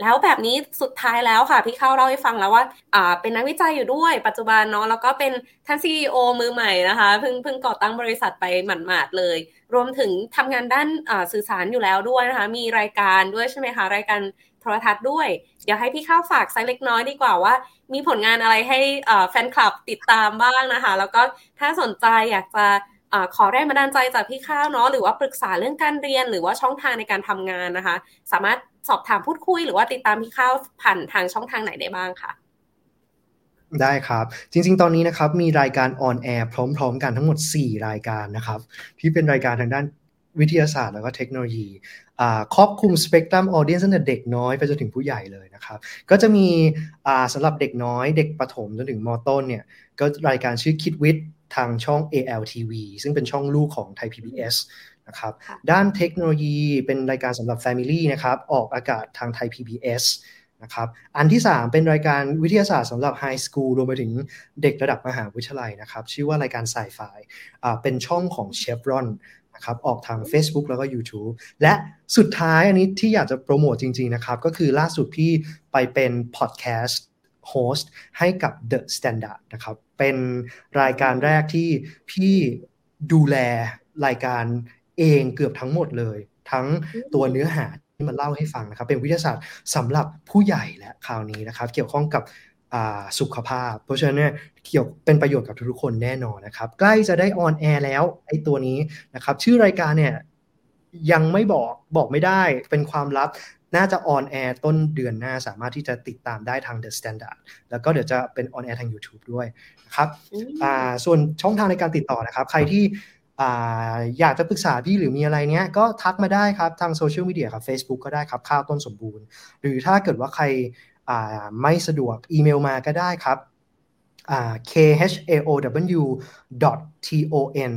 แล้วแบบนี้สุดท้ายแล้วค่ะ พี่เข้าเล่าให้ฟังแล้วว่า อ่า เป็นนักวิจัยอยู่ด้วยปัจจุบันเนาะแล้วก็เป็นท่านซีอมือใหม่นะคะเพิ่งเพิ่งก่อตั้งบริษัทไปหมาดๆเลย รวมถึงทำงานด้านอ่าสื่อสารอยู่แล้วด้วยนะคะ มีรายการด้วยใช่ไหมคะรายการโทรทัศน์ด้วย เดี๋ยวให้พี่ข้าวฝากสักเล็กน้อยดีกว่าว่า มีผลงานอะไรให้อ่าแฟนคลับติดตามบ้างนะคะ แล้วก็ถ้าสนใจอยากจะ ขอแรงบันดาลใจจากพี่ข้าวเนาะหรือว่าปรึกษาเรื่องการเรียนหรือว่าช่องทางในการทำงานนะคะ สามารถสอบถามพูดคุยหรือว่าติดตามพี่ข้าวผ่านทางช่องทางไหนได้บ้างคะได้ครับ จริงๆ ตอนนี้นะครับมีรายการ on air พร้อม ๆ กันทั้งหมด 4 รายการนะครับ ที่เป็นรายการทางด้านวิทยาศาสตร์แล้วก็เทคโนโลยีครอบคลุมสเปกตรัมออเดียนตั้งแต่เด็กน้อยไปจนถึงผู้ใหญ่เลยนะครับ ก็จะมีสำหรับเด็กน้อยเด็กประถมจนถึงมต้นเนี่ยก็รายการชื่อคิดวิทย์ ทางช่อง ALTV ซึ่งเป็นช่องลูกของไทย PBS นะครับ ด้านเทคโนโลยีเป็นรายการสำหรับ Family นะครับ ออกอากาศทางไทย PBS นะครับ อันที่ 3 เป็นรายการวิทยาศาสตร์สำหรับไฮสคูลรวมไปถึงเด็กระดับมหาวิทยาลัยนะครับ ชื่อว่ารายการสายไฟเป็นช่องของเชฟรอนนะครับออกทาง Facebook แล้วก็ YouTube และสุดท้ายอันนี้ที่อยากจะโปรโมทจริง ๆ นะครับ ก็คือล่าสุดพี่ไปเป็นพอดแคสต์ โฮสต์ให้กับ The Standard นะครับ เป็นรายการแรกที่พี่ดูแลรายการเองเกือบทั้งหมดเลย ทั้งตัวเนื้อหาที่มันเล่าให้ฟังนะครับ เป็นวิทยาศาสตร์สำหรับผู้ใหญ่และคราวนี้นะครับ เกี่ยวข้องกับสุขภาพ เพราะฉะนั้นเนี่ยเกี่ยวเป็นประโยชน์กับทุกคนแน่นอนนะครับ ใกล้จะได้ on air แล้วไอ้ตัวนี้นะครับ ชื่อรายการเนี่ยยังไม่บอกบอกไม่ได้เป็นความลับ น่าจะ on air ต้นเดือนหน้าสามารถที่จะติดตามได้ทาง The Standard แล้วก็เดี๋ยวจะเป็น on air ทาง YouTube ด้วยนะครับส่วนช่องทางในการติดต่อนะครับ ใครที่อยากจะปรึกษาพี่หรือมีอะไรเนี้ยก็ทักมาได้ครับทางโซเชียลมีเดียครับ Facebook ก็ได้ครับข้าวต้นสมบูรณ์ หรือถ้าเกิดว่าใครไม่สะดวกอีเมลมาก็ได้ครับ khaow ton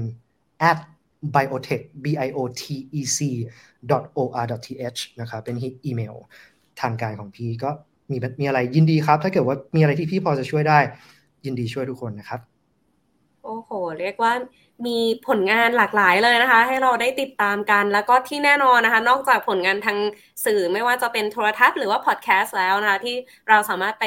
at biotech b i o t e c or.th นะครับเป็นอีเมลทางการของพี่ก็มีมีอะไรยินดีครับ ถ้าเกิดว่ามีอะไรที่พี่พอจะช่วยได้ ยินดีช่วยทุกคนนะครับ โอ้โห เรียกว่ามีผลงานหลากหลายเลยนะคะ ให้เราได้ติดตามกันแล้วก็ที่แน่นอนนะคะ นอกจากผลงานทางสื่อไม่ว่าจะเป็นโทรทัศน์หรือว่าพอดแคสต์แล้วนะคะ ที่เราสามารถไป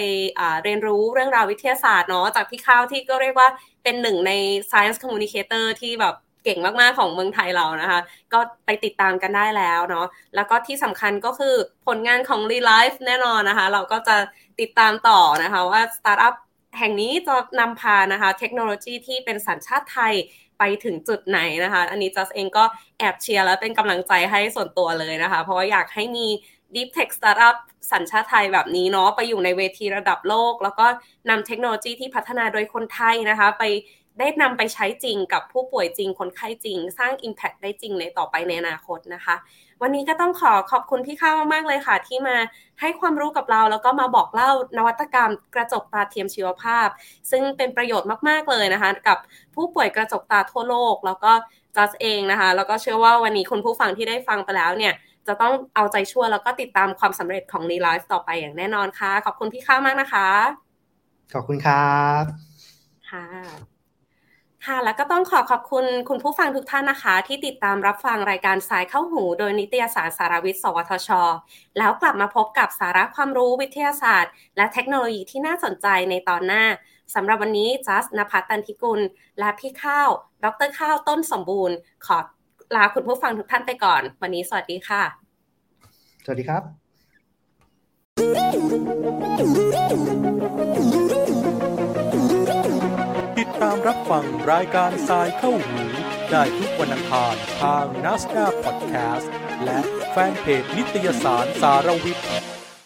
เรียนรู้เรื่องราววิทยาศาสตร์เนาะจากพี่ข้าวที่ก็เรียกว่าเป็นหนึ่งใน science communicator ที่แบบ เก่งมากๆของเมืองไทยเรานะคะ ก็ไปติดตามกันได้แล้วเนาะแล้วก็ที่สำคัญก็คือผลงานของ r e l i f e แน่นอนนะคะ เราก็จะติดตามต่อนะคะว่าสตาร์ทอัพแห่งนี้จะนำพานะคะ เทคโนโลยีที่เป็นสัญชาติไทยไปถึงจุดไหนนะคะ อันนี้จัสเองก็แอบเชียร์แล้วเป็นกำลังใจให้ส่วนตัวเลยนะคะ เพราะว่าอยากให้มี Deep Tech Startup สัญชาติไทยแบบนี้เนาะไปอยู่ในเวทีระดับโลก แล้วก็นำเทคโนโลยีที่พัฒนาโดยคนไทยนะคะ ไป ได้นำไปใช้จริงกับผู้ป่วยจริงคนไข้จริง สร้าง Impact ได้จริงในต่อไปในอนาคตนะคะ วันนี้ก็ต้องขอขอบคุณพี่ข้าวมากๆเลยค่ะ ที่มาให้ความรู้กับเราแล้วก็มาบอกเล่านวัตกรรมกระจกตาเทียมชีวภาพ ซึ่งเป็นประโยชน์มากๆเลยนะคะ กับผู้ป่วยกระจกตาทั่วโลก แล้วก็จัสเองนะคะ แล้วก็เชื่อว่าวันนี้คุณผู้ฟังที่ได้ฟังไปแล้วเนี่ยจะต้องเอาใจช่วยแล้วก็ติดตามความสำเร็จของรีไลฟ์ต่อไปอย่างแน่นอนค่ะ ขอบคุณพี่ข้าวมากนะคะ ขอบคุณครับค่ะ ค่ะ แล้วก็ต้องขอขอบคุณคุณผู้ฟังทุกท่านนะคะ ที่ติดตามรับฟังรายการสายเข้าหูโดยนิตยสารสารวิทย์สวทช แล้วกลับมาพบกับสาระความรู้วิทยาศาสตร์ และเทคโนโลยีที่น่าสนใจในตอนหน้าสำหรับวันนี้จัสนภัตันทิกุล และพี่ข้าว ดรข้าวต้นสมบูรณ์ ขอลาคุณผู้ฟังทุกท่านไปก่อน วันนี้สวัสดีค่ะ สวัสดีครับ ตามรับฟังรายการทรายเข้าหู ได้ทุกวันอังคารทางนัสดาพอดแคสต์และแฟนเพจนิตยสารสารวิทย์